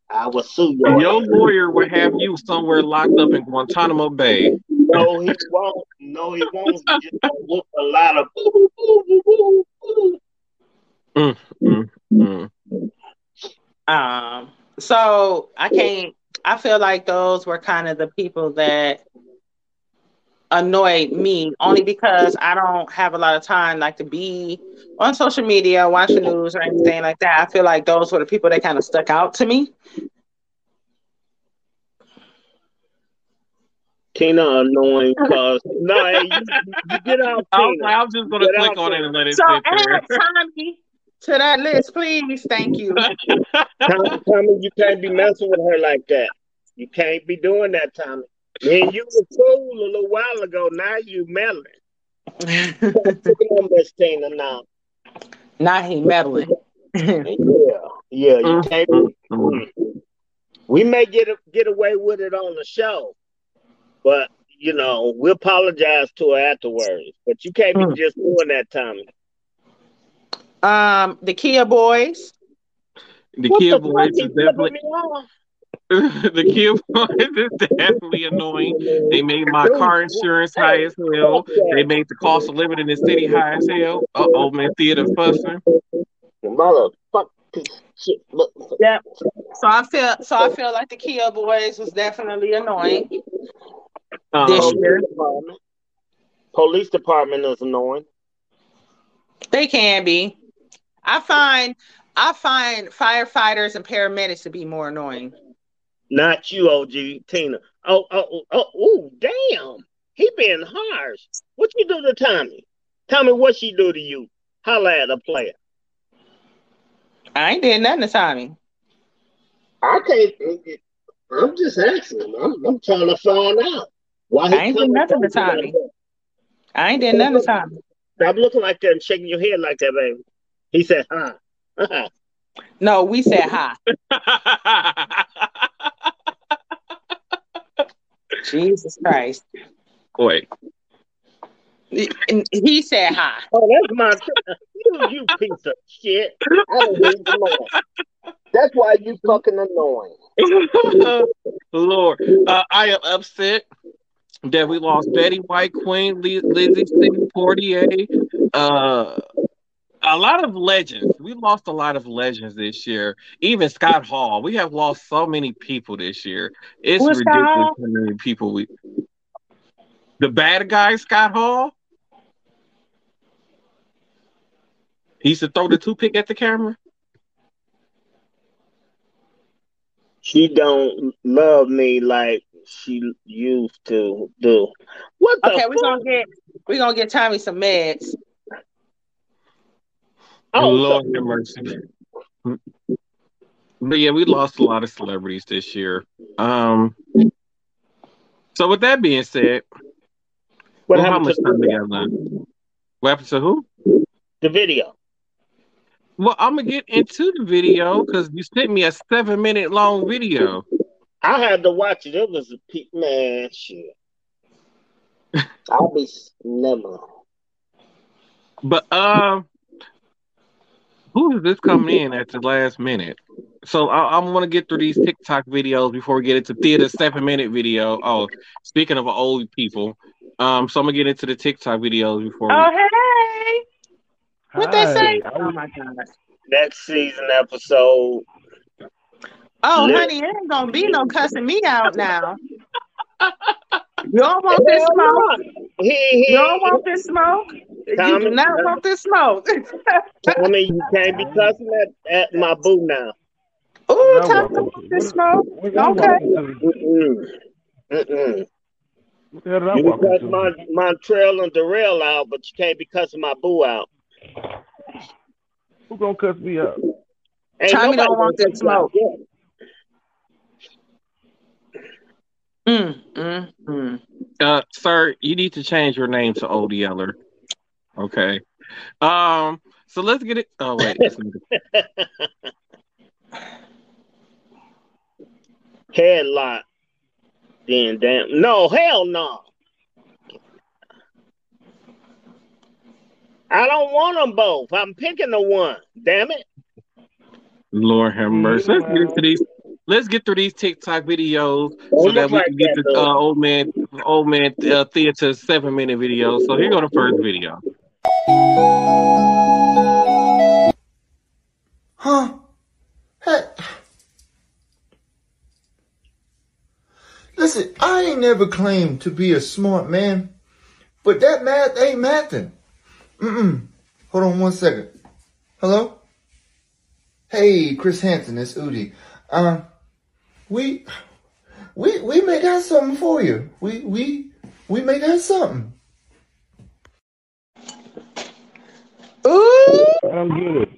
I will sue your Your lawyer will have you somewhere locked up in Guantanamo Bay. No, he won't. No, he won't. He just gonna look a lot of boo, boo, boo, boo, boo. Mm, mm, mm. Um, so I can't. I feel like those were kind of the people that annoyed me only because I don't have a lot of time like to be on social media, watch the news or anything like that. I feel like those were the people that kind of stuck out to me. Tina annoying cause no, you, you get out I was, Tina. I was just gonna Get click on there. it and let it So add Tommy to that list, please. Thank you. Tommy, Tommy, you can't be messing with her like that. You can't be doing that, Tommy. Man, you were cool a little while ago. Now you meddling. Look on Miss Tina now. Not he meddling. Yeah, yeah. You Mm, can't. mm, mm. We may get a, get away with it on the show, but you know we apologize to her afterwards. But you can't be Mm. just doing that, Tommy. um, the Kia boys. The What Kia the Boys fuck is definitely me off? the Kia Boys is definitely annoying. They made my car insurance high as hell. They made the cost of living in the city high as hell. Uh oh, man, theater fussing. Motherfucker. Shit. Yeah. So I feel so I feel like the Kia boys was definitely annoying this Um, year. Department. Police department is annoying. They can be. I find I find firefighters and paramedics to be more annoying. Not you, OG Tina. Oh, oh, oh, oh, damn. He been harsh. What you do to Tommy? Tell me what she do to you. Holla at a player. I ain't did nothing to Tommy. I can't. I'm just asking. I'm, I'm trying to find out why I ain't do nothing to Tommy. I ain't did nothing to Tommy. Stop looking like that and shaking your head like that, baby. He said, "Huh." No, we said hi. Jesus Christ. Wait, And He said hi. oh, that's my. you, you piece of shit. I don't. That's why you fucking annoying. Lord, uh, I am upset that we lost Betty White, Queen, Liz- Lizzie C. Portier, uh, a lot of legends. We lost a lot of legends this year. Even Scott Hall. We have lost so many people this year. It's Who is ridiculous how many people we. The bad guy, Scott Hall. He used to throw the toothpick at the camera. She don't love me like she used to do. What the Okay, we're gonna get we're gonna get Tommy some meds. Oh, Lord have mercy. But yeah, we lost a lot of celebrities this year. Um. So with that being said, what well, how happened much to time we got left? What happened to who? the video? Well, I'm gonna get into the video because you sent me a seven minute long video. I had to watch it. It was a pe- man shit. I'll be never. But um, who is this coming in at the last minute? So I, I'm gonna get through these TikTok videos before we get into theater seven minute video. Oh, speaking of old people, um, so I'm gonna get into the TikTok videos before. Oh We, hey. What they say? Oh my god. Next season episode. Oh Lit. honey, it ain't gonna be no cussing me out now. You don't want this smoke. he, he, You don't want this smoke. Tommy, you do not want this smoke. I mean, you can't be cussing at, at my boo now. Ooh, Tommy don't want this smoke. What did I walk Okay. into? Mm-mm. You can walk cuss my Montreal and Darrell out, but you can't be cussing my boo out. Who gonna cuss me out? Ain't Tommy don't want that cuss you out. smoke. Mm, mm, mm. Uh, sir, you need to change your name to Old Yeller. Okay. Um. So let's get it. Oh wait. Headlock. Then damn. No, hell no. I don't want them both. I'm picking the one. Damn it. Lord have mercy. Let's get into these. Let's get through these TikTok videos so that we can get the uh, old man, old man uh, theater seven minute video. So here go the first video. Huh? Hey. Listen, I ain't never claimed to be a smart man, but that math ain't mathing. Mm-mm. Hold on one second. Hello? Hey, Chris Hansen, it's Udi. Um, we, we, we may got something for you. We, we, we may got something. Ooh. I don't get it.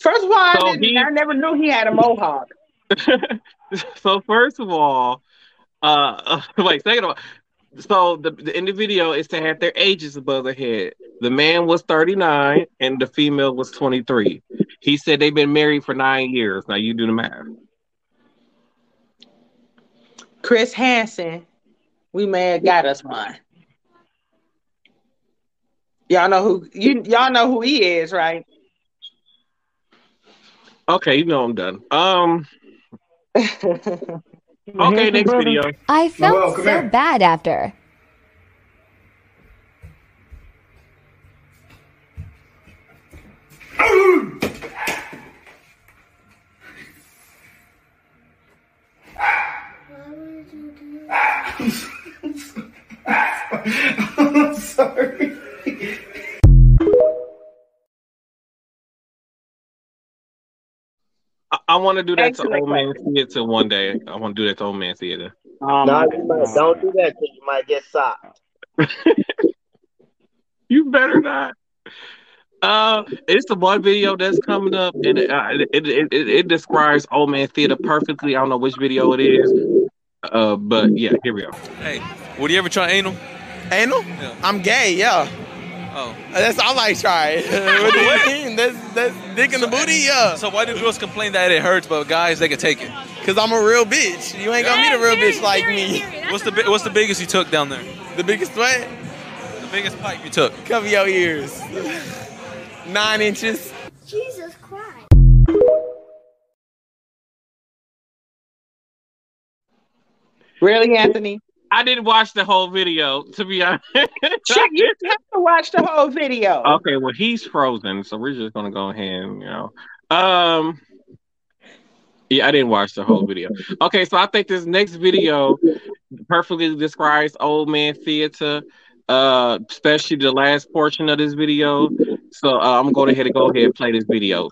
First of all, I, So didn't, he- I never knew he had a mohawk. so first of all, uh, wait, second of all, so the, the in the video is to have their ages above their head. The man was 39 and the female was 23. He said they've been married for nine years. Now you do the math. Chris Hansen, we may have got us one. Y'all know who you y'all know who he is, right? Okay, you know I'm done. Um, okay, next video. I felt Noel, come so here. bad after. I'm sorry. I, I want to do that Excellent to old man theater one day. I want to do that to old man theater. Oh no, might, don't do that because you might get socked. You better not. Uh, it's the one video that's coming up, and it, uh, it, it, it, it describes old man theater perfectly. I don't know which video it is, uh, but yeah, here we go. Hey, would you ever try anal? Anal? Yeah. I'm gay, yeah. Oh. That's all I might try it. what do you mean? That's that's dick in the booty, yeah. So why do girls complain that it hurts, but guys they can take it? Cause I'm a real bitch. You ain't gonna meet a real bitch like me. What's the bi- what's the biggest you took down there? The biggest what? The biggest pipe you took? Cover your ears. Nine inches. Jesus Christ. Really, Anthony? I didn't watch the whole video to be honest. Check, you have to watch the whole video. okay, well he's frozen, so we're just gonna go ahead and you know. Um, yeah, I didn't watch the whole video. Okay, so I think this next video perfectly describes old man theater, uh, especially the last portion of this video. So uh, I'm going ahead and go ahead and play this video.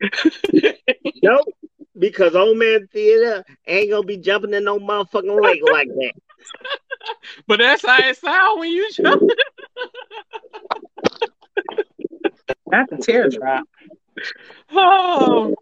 Nope. Because old man theater ain't gonna be jumping in no motherfucking lake like that. But that's how it sounds when you jump. That's a teardrop. Oh.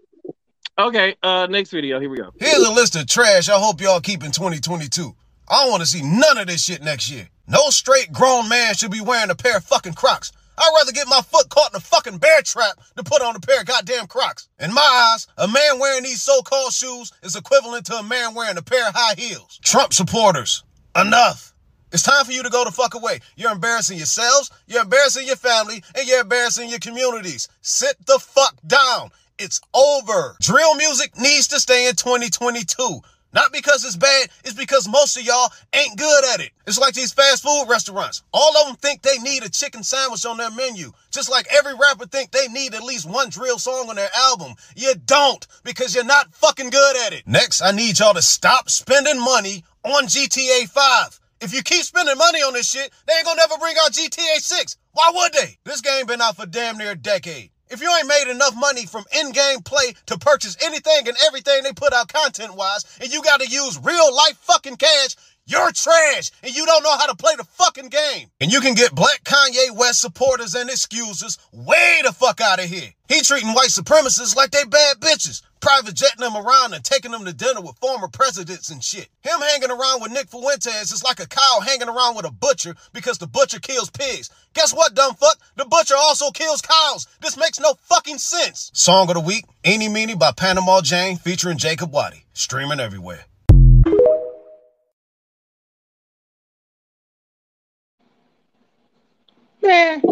Okay, uh, next video. Here we go. Here's a list of trash I hope y'all keep in 2022. I don't want to see none of this shit next year. No straight grown man should be wearing a pair of fucking Crocs. I'd rather get my foot caught in a fucking bear trap than put on a pair of goddamn Crocs. In my eyes, a man wearing these so-called shoes is equivalent to a man wearing a pair of high heels. Trump supporters, enough. It's time for you to go the fuck away. You're embarrassing yourselves, you're embarrassing your family, and you're embarrassing your communities. Sit the fuck down. It's over. Drill music needs to stay in 2022. Not because it's bad, it's because most of y'all ain't good at it. It's like these fast food restaurants. All of them think they need a chicken sandwich on their menu. Just like every rapper think they need at least one drill song on their album. You don't, because you're not fucking good at it. Next, I need y'all to stop spending money on GTA 5. If you keep spending money on this shit, they ain't gonna never bring out GTA 6. Why would they? This game been out for damn near a decade. If you ain't made enough money from in-game play to purchase anything and everything they put out content-wise, and you gotta use real life fucking cash, you're trash, and you don't know how to play the fucking game. And you can get black Kanye West supporters and excuses way the fuck out of here. He treating white supremacists like they bad bitches, private jetting them around and taking them to dinner with former presidents and shit. Him hanging around with Nick Fuentes is like a cow hanging around with a butcher because the butcher kills pigs. Guess what, dumb fuck? The butcher also kills cows. This makes no fucking sense. Song of the week, Eeny Meeny by Panama Jane featuring Jacob Waddy. Streaming everywhere. Man,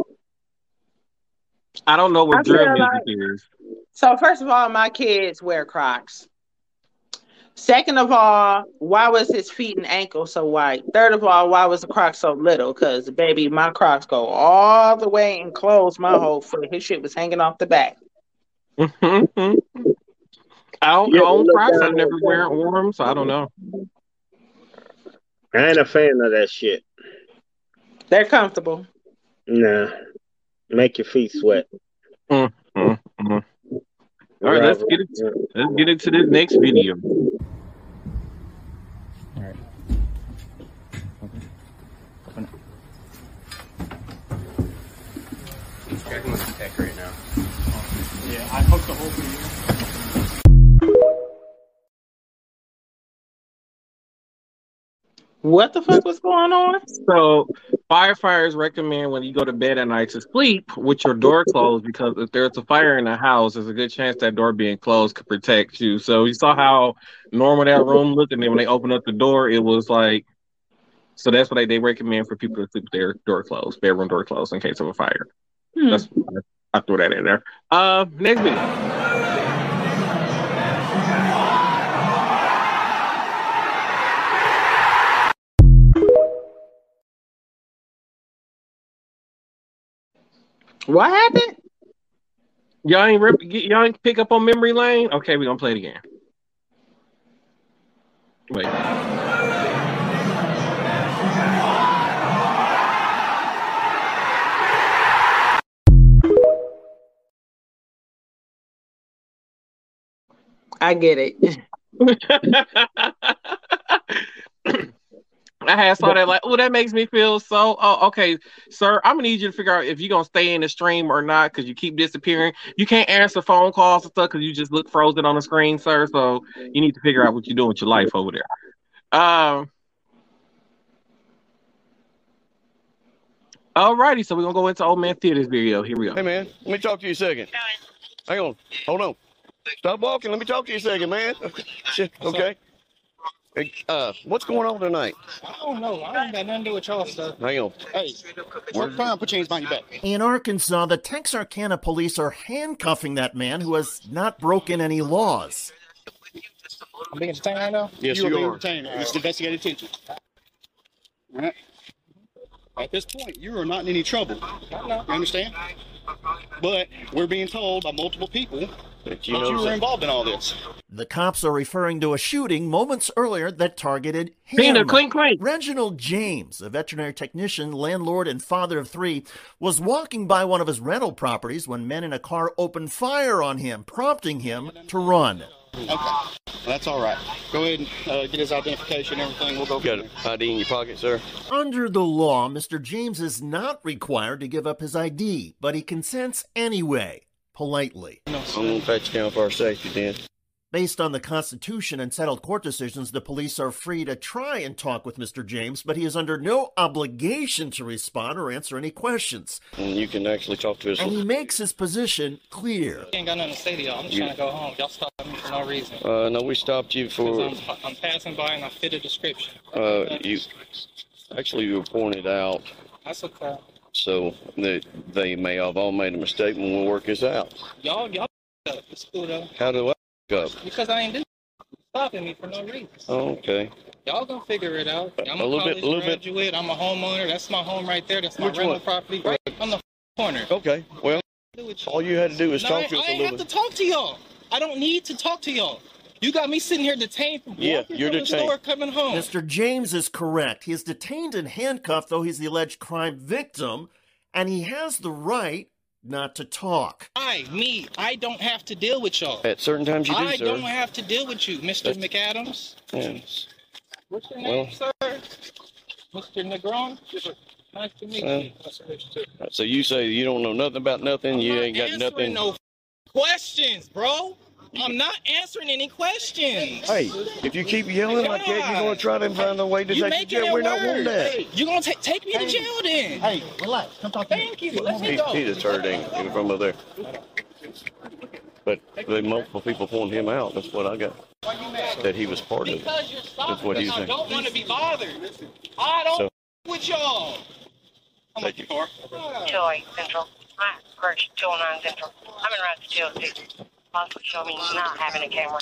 I don't know what feel drill music like- is. so first of all, my kids wear Crocs. Second of all, why was his feet and ankles so white? Third of all, why was the Crocs so little? Because baby, my Crocs go all the way and close my whole foot. His shit was hanging off the back. I don't Yeah, own look Crocs. down I've never there. wear them, so I don't know. I ain't a fan of that shit. They're comfortable. Nah. Make your feet sweat. Mm, mm, mm. All right, let's get it. Let's get into this next video. right now. Yeah, I hooked the whole thing. What the fuck was going on? So, firefighters recommend when you go to bed at night to sleep with your door closed because if there's a fire in the house, there's a good chance that door being closed could protect you. So, you saw how normal that room looked, and then when they opened up the door, it was like. So that's what they, they recommend for people to sleep with their door closed, bedroom door closed, in case of a fire. Hmm. That's I threw that in there. Uh, next video. What happened? Y'all ain't rip, y'all ain't pick up on memory lane. Okay, we're gonna play it again. Wait. I get it. I had saw that like, oh, that makes me feel so. Oh, okay, sir. I'm gonna need you to figure out if you're gonna stay in the stream or not because you keep disappearing. You can't answer phone calls and stuff because you just look frozen on the screen, sir. So you need to figure out what you're doing with your life over there. Um. Alrighty, so we're gonna go into old man theaters video. Here we go. Hey man, let me talk to you a second. Hang on, hold on. Stop walking. Let me talk to you a second, man. Shit, Okay. Hey, uh, what's going on tonight? I don't know. I ain't got nothing to do with y'all stuff. Hang on. Hey, what time? Put your hands behind your back. In Arkansas, the Texarkana police are handcuffing that man who has not broken any laws. I'm being detained right now? Yes, you, you are. are. being detained. It's investigative detention. All right. At this point, you are not in any trouble. You understand? But we're being told by multiple people that you you, were involved in all this. The cops are referring to a shooting moments earlier that targeted him. Peanut, clink, clink. Reginald James, a veterinary technician, landlord, and father of three, was walking by one of his rental properties when men in a car opened fire on him, prompting him to run. Okay. That's all right. Go ahead and uh, get his identification and everything. We'll go Got from an. ID in your pocket, sir? Under the law, Mr. James is not required to give up his ID, but he consents anyway, politely. No, I'm gonna pat you down for our safety then. Based on the Constitution and settled court decisions, the police are free to try and talk with Mr. James, but he is under no obligation to respond or answer any questions. And you can actually talk to us. And he makes his position clear. ain't got nothing to say to y'all. I'm just You- trying to go home. Y'all stopped me for no reason. Uh, no, we stopped you for, I'm, I'm passing by and I fit a description. uh, you, actually you were pointed out, That's okay. so that they may have all made a mistake when we'll work this out. Y'all, y'all, it's cool though. How do I up? Because I ain't do. stopping me for no reason. Okay. Y'all gonna figure it out. I'm A a, little college bit- a little bit- I'm a homeowner. That's my home right there. That's my Which rental one? property right on the corner. Okay. Well, all you had to do was No, talk I, to us I a ain't little have to talk to y'all. I don't need to talk to y'all. You got me sitting here detained from Yeah, walking you're from the detained. store coming home. Mr. James is correct. He is detained and handcuffed, though he's the alleged crime victim, and he has the right not to talk. I, me, I don't have to deal with y'all. At certain times you do, I sir. don't have to deal with you, Mr. That's- McAdams. Yes. What's your Well- name, sir? Mr. Negron? Nice to meet Well, you. Nice to meet you too. So you say you don't know nothing about nothing. You ain't got nothing. no questions, bro. I'm not answering any questions. Hey, if you keep yelling like that, you're gonna try to find a way to You take you making jail. We're not wanting worse. that. You're gonna ta- take me to jail then? Hey, relax. Come talk to Thank you. Let me He, go. he just heard him from over there. But the multiple people pointing him out. That's what I got. That he was part of. Because you're That's what stopping he's I don't want to be bothered. I don't So- with y'all. Thank you. Joy Central. My first 209 Central. I'm in route to jail six. Also show me not having a camera.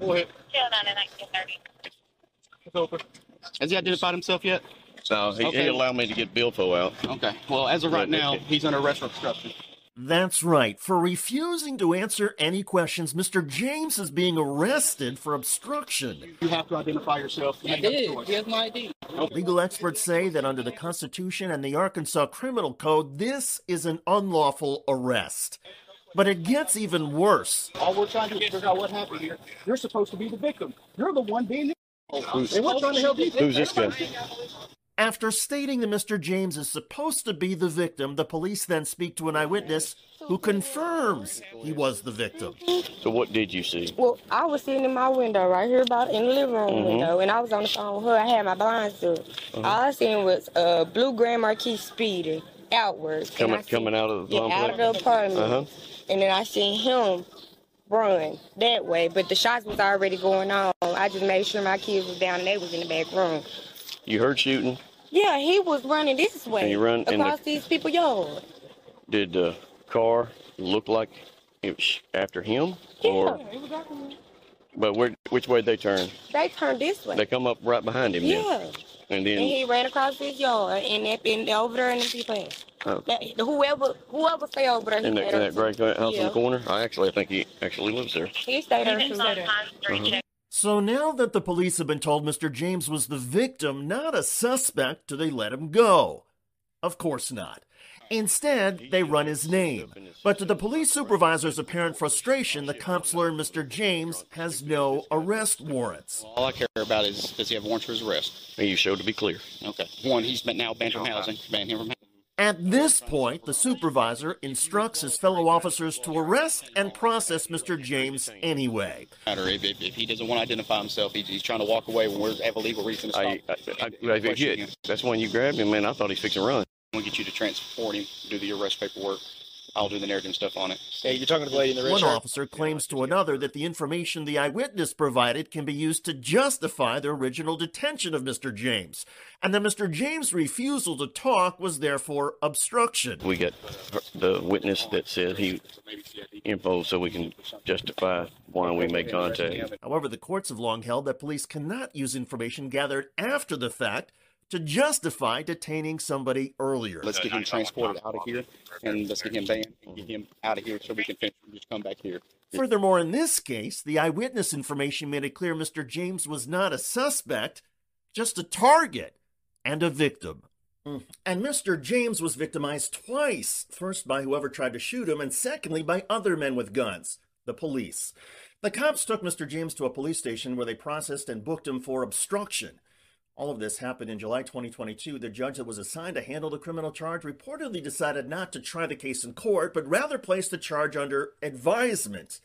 Go ahead. Jail 9 in 1930. It's over. Has he identified himself yet? No, he, Okay. he allowed me to get Billfo out. Okay. Well, as of right Yeah, now, okay. he's under arrest for obstruction. That's right. For refusing to answer any questions, Mr. James is being arrested for obstruction. You have to identify yourself. You I ain't got a did. choice. Here's my ID. Legal experts say that under the Constitution and the Arkansas Criminal Code, this is an unlawful arrest. But it gets even worse. All we're trying to do is figure out what happened here. You're supposed to be the victim. You're the one being the Who's- and we're trying to help you. Who's this guy? After stating that Mr. James is supposed to be the victim, the police then speak to an eyewitness who confirms he was the victim. So what did you see? Well, I was sitting in my window right here about in the living room Mhm. window, and I was on the phone with her. I had my blinds up. Uh-huh. All I seen was a blue Grand Marquis speeding outwards. Coming coming out of the yeah, out of the apartment. Uh huh. And then I seen him run that way, but the shots was already going on. I just made sure my kids was down and they was in the back room. You heard shooting. Yeah, he was running this way And you run in the- across these people yard. Did the car look like it was after him, or Yeah, it was after me. but where which way did they turn? They turned this way. They come up right behind him. yeah. And And then he ran across his yard and that and over there in the people. oh, That, whoever whoever stay over there, he in that, stayed in that gray too. house in the corner. I actually think he actually lives there. He stayed there too. Uh-huh. So now that the police have been told Mr. James was the victim, not a suspect, do they let him go? Of course not. Instead, they run his name. But to the police supervisor's apparent frustration, the cops learn Mr. James has no arrest warrants. All I care about is does he have warrants for his arrest? And you showed to be clear. Okay. One, he's been now banned from housing. Banned him from housing. At this point, the supervisor instructs his fellow officers to arrest and process Mr. James anyway. Matter if, if, if he doesn't want to identify himself, he's, he's trying to walk away when we have a legal reason to stop. I, I, I, I, yeah, that's when you grabbed him, man. I thought he's fixing to run. We'll get you to transport him, do the arrest paperwork. I'll do the narrative stuff on it. Hey, you're talking to the lady in the red One shirt? officer claims to another that the information the eyewitness provided can be used to justify the original detention of Mr. James, and that Mr. James' refusal to talk was therefore obstruction. We got the witness that said he info so we can justify why we made contact. However, the courts have long held that police cannot use information gathered after the fact to justify detaining somebody earlier. Let's get him transported out of here, and let's get him banned and get him out of here so we can finish. Just come back here. Furthermore, in this case, the eyewitness information made it clear Mr. James was not a suspect, just a target and a victim. Hmm. And Mr. James was victimized twice first by whoever tried to shoot him, and secondly by other men with guns, the police. The cops took Mr. James to a police station where they processed and booked him for obstruction. All of this happened in July 2022. The judge that was assigned to handle the criminal charge reportedly decided not to try the case in court, but rather place the charge under advisement.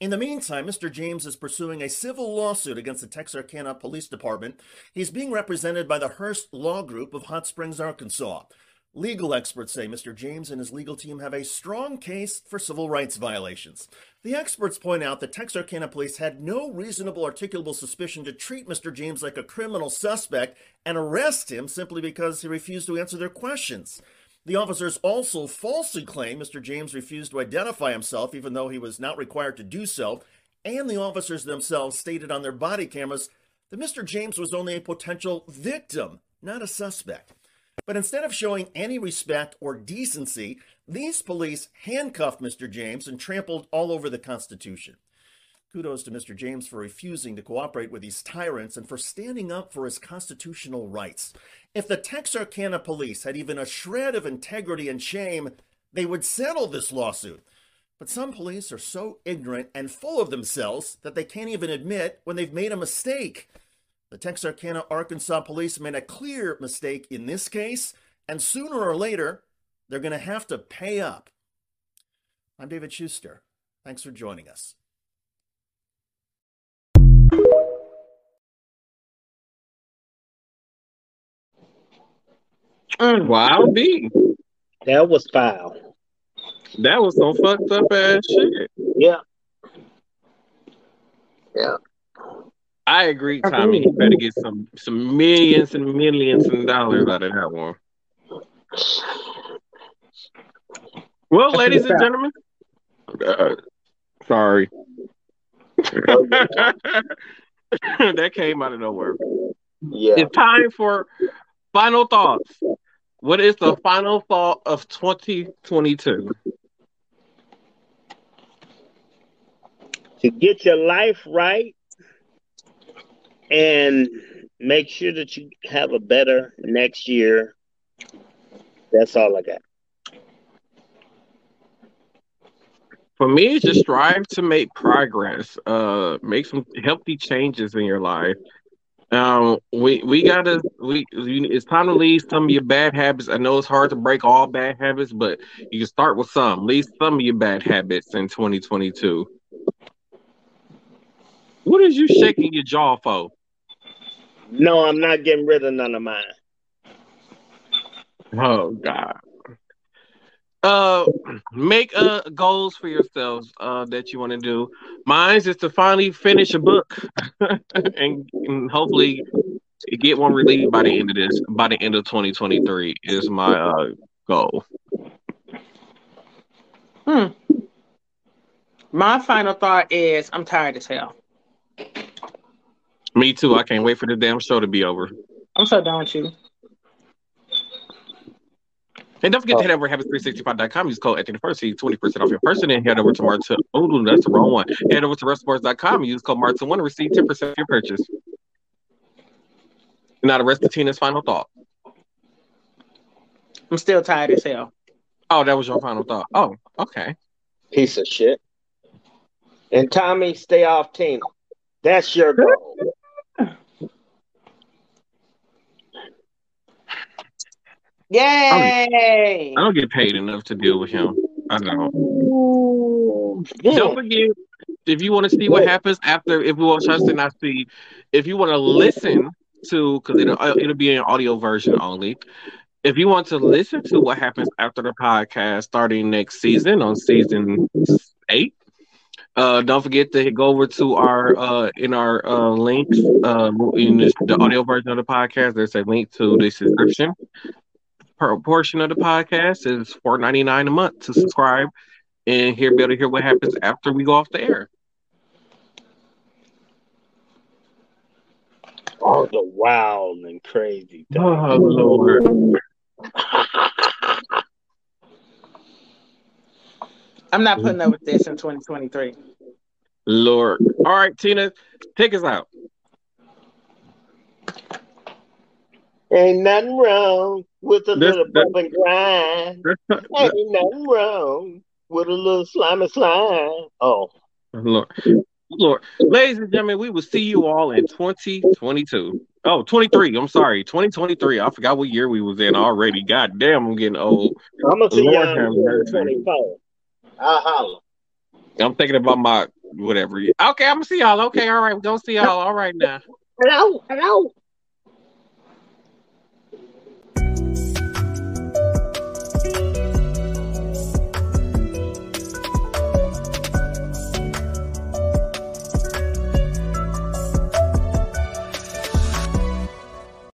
In the meantime, Mr. James is pursuing a civil lawsuit against the Texarkana Police Department. He's being represented by the Hearst Law Group of Hot Springs, Arkansas. Legal experts say Mr. James and his legal team have a strong case for civil rights violations. The experts point out that Texarkana police had no reasonable articulable suspicion to treat Mr. James like a criminal suspect and arrest him simply because he refused to answer their questions. The officers also falsely claim Mr. James refused to identify himself, even though he was not required to do so, and the officers themselves stated on their body cameras that Mr. James was only a potential victim, not a suspect. But instead of showing any respect or decency, these police handcuffed Mr. James and trampled all over the Constitution. Kudos to Mr. James for refusing to cooperate with these tyrants and for standing up for his constitutional rights. If the Texarkana police had even a shred of integrity and shame, they would settle this lawsuit. But some police are so ignorant and full of themselves that they can't even admit when they've made a mistake. The Texarkana, Arkansas police made a clear mistake in this case, and sooner or later, they're going to have to pay up. I'm David Schuster. Thanks for joining us. Wow, B. That was foul. That was some fucked up ass shit. Yeah. Yeah. I agree, Tommy. You better get some some millions and millions of dollars out of that one. Well, That's ladies and gentlemen, uh, sorry. that came out of nowhere. Yeah. It's time for final thoughts. What is the final thought of 2022? to get your life right and make sure that you have a better next year. That's all I got. For me, just strive to make progress. Uh, make some healthy changes in your life. Um, we we gotta we it's time to leave some of your bad habits. I know it's hard to break all bad habits, but you can start with some. Leave some of your bad habits in 2022. What is you shaking your jaw for? No, I'm not getting rid of none of mine. Oh God. Uh, make uh goals for yourselves uh that you want to do. Mine's is to finally finish a book and, and hopefully get one released by the end of this by the end of 2023 is my uh goal. Hmm. My final thought is I'm tired as hell. Me too. I can't wait for the damn show to be over. I'm so done with you. And don't forget to oh. head over to habits365.com. Use code Anthony First, see 20% off your person. And head over to Martin. Oh, no, that's the wrong one. Head over to WrestleSports.com. Use code Martin1 to receive 10% off your purchase. Now, the rest of Tina's final thought. I'm still tired as hell. Oh, that was your final thought. Oh, okay. Piece of shit. And Tommy, stay off Tina. That's your goal. Yay! I don't get paid enough to deal with him. I don't. Don't forget, if you want to see what happens after, if we want to not see, if you want to listen to, because it'll, uh, it'll be an audio version only. If you want to listen to what happens after the podcast starting next season on season eight, uh, don't forget to go over to our uh, in our uh, links uh, in this, the audio version of the podcast. There's a link to the subscription portion of the podcast is four ninety nine a month to subscribe and hear be able to hear what happens after we go off the air. All the wild and crazy. Oh Lord. I'm not putting up with this in 2023. Lord. All right, Tina, take us out. Ain't nothing wrong with a This- little that- bump and grind. Ain't nothing wrong with a little slimy slime. Oh, Lord. Lord. Ladies and gentlemen, we will see you all in 2022. Oh, 23. I'm sorry. 2023. I forgot what year we was in already. God damn, I'm getting old. I'm gonna see y'all have in 2024. I'll holler. I'm thinking about my whatever. Okay, I'm gonna see y'all. Okay, all right, we're gonna see y'all. All right now. Hello, hello.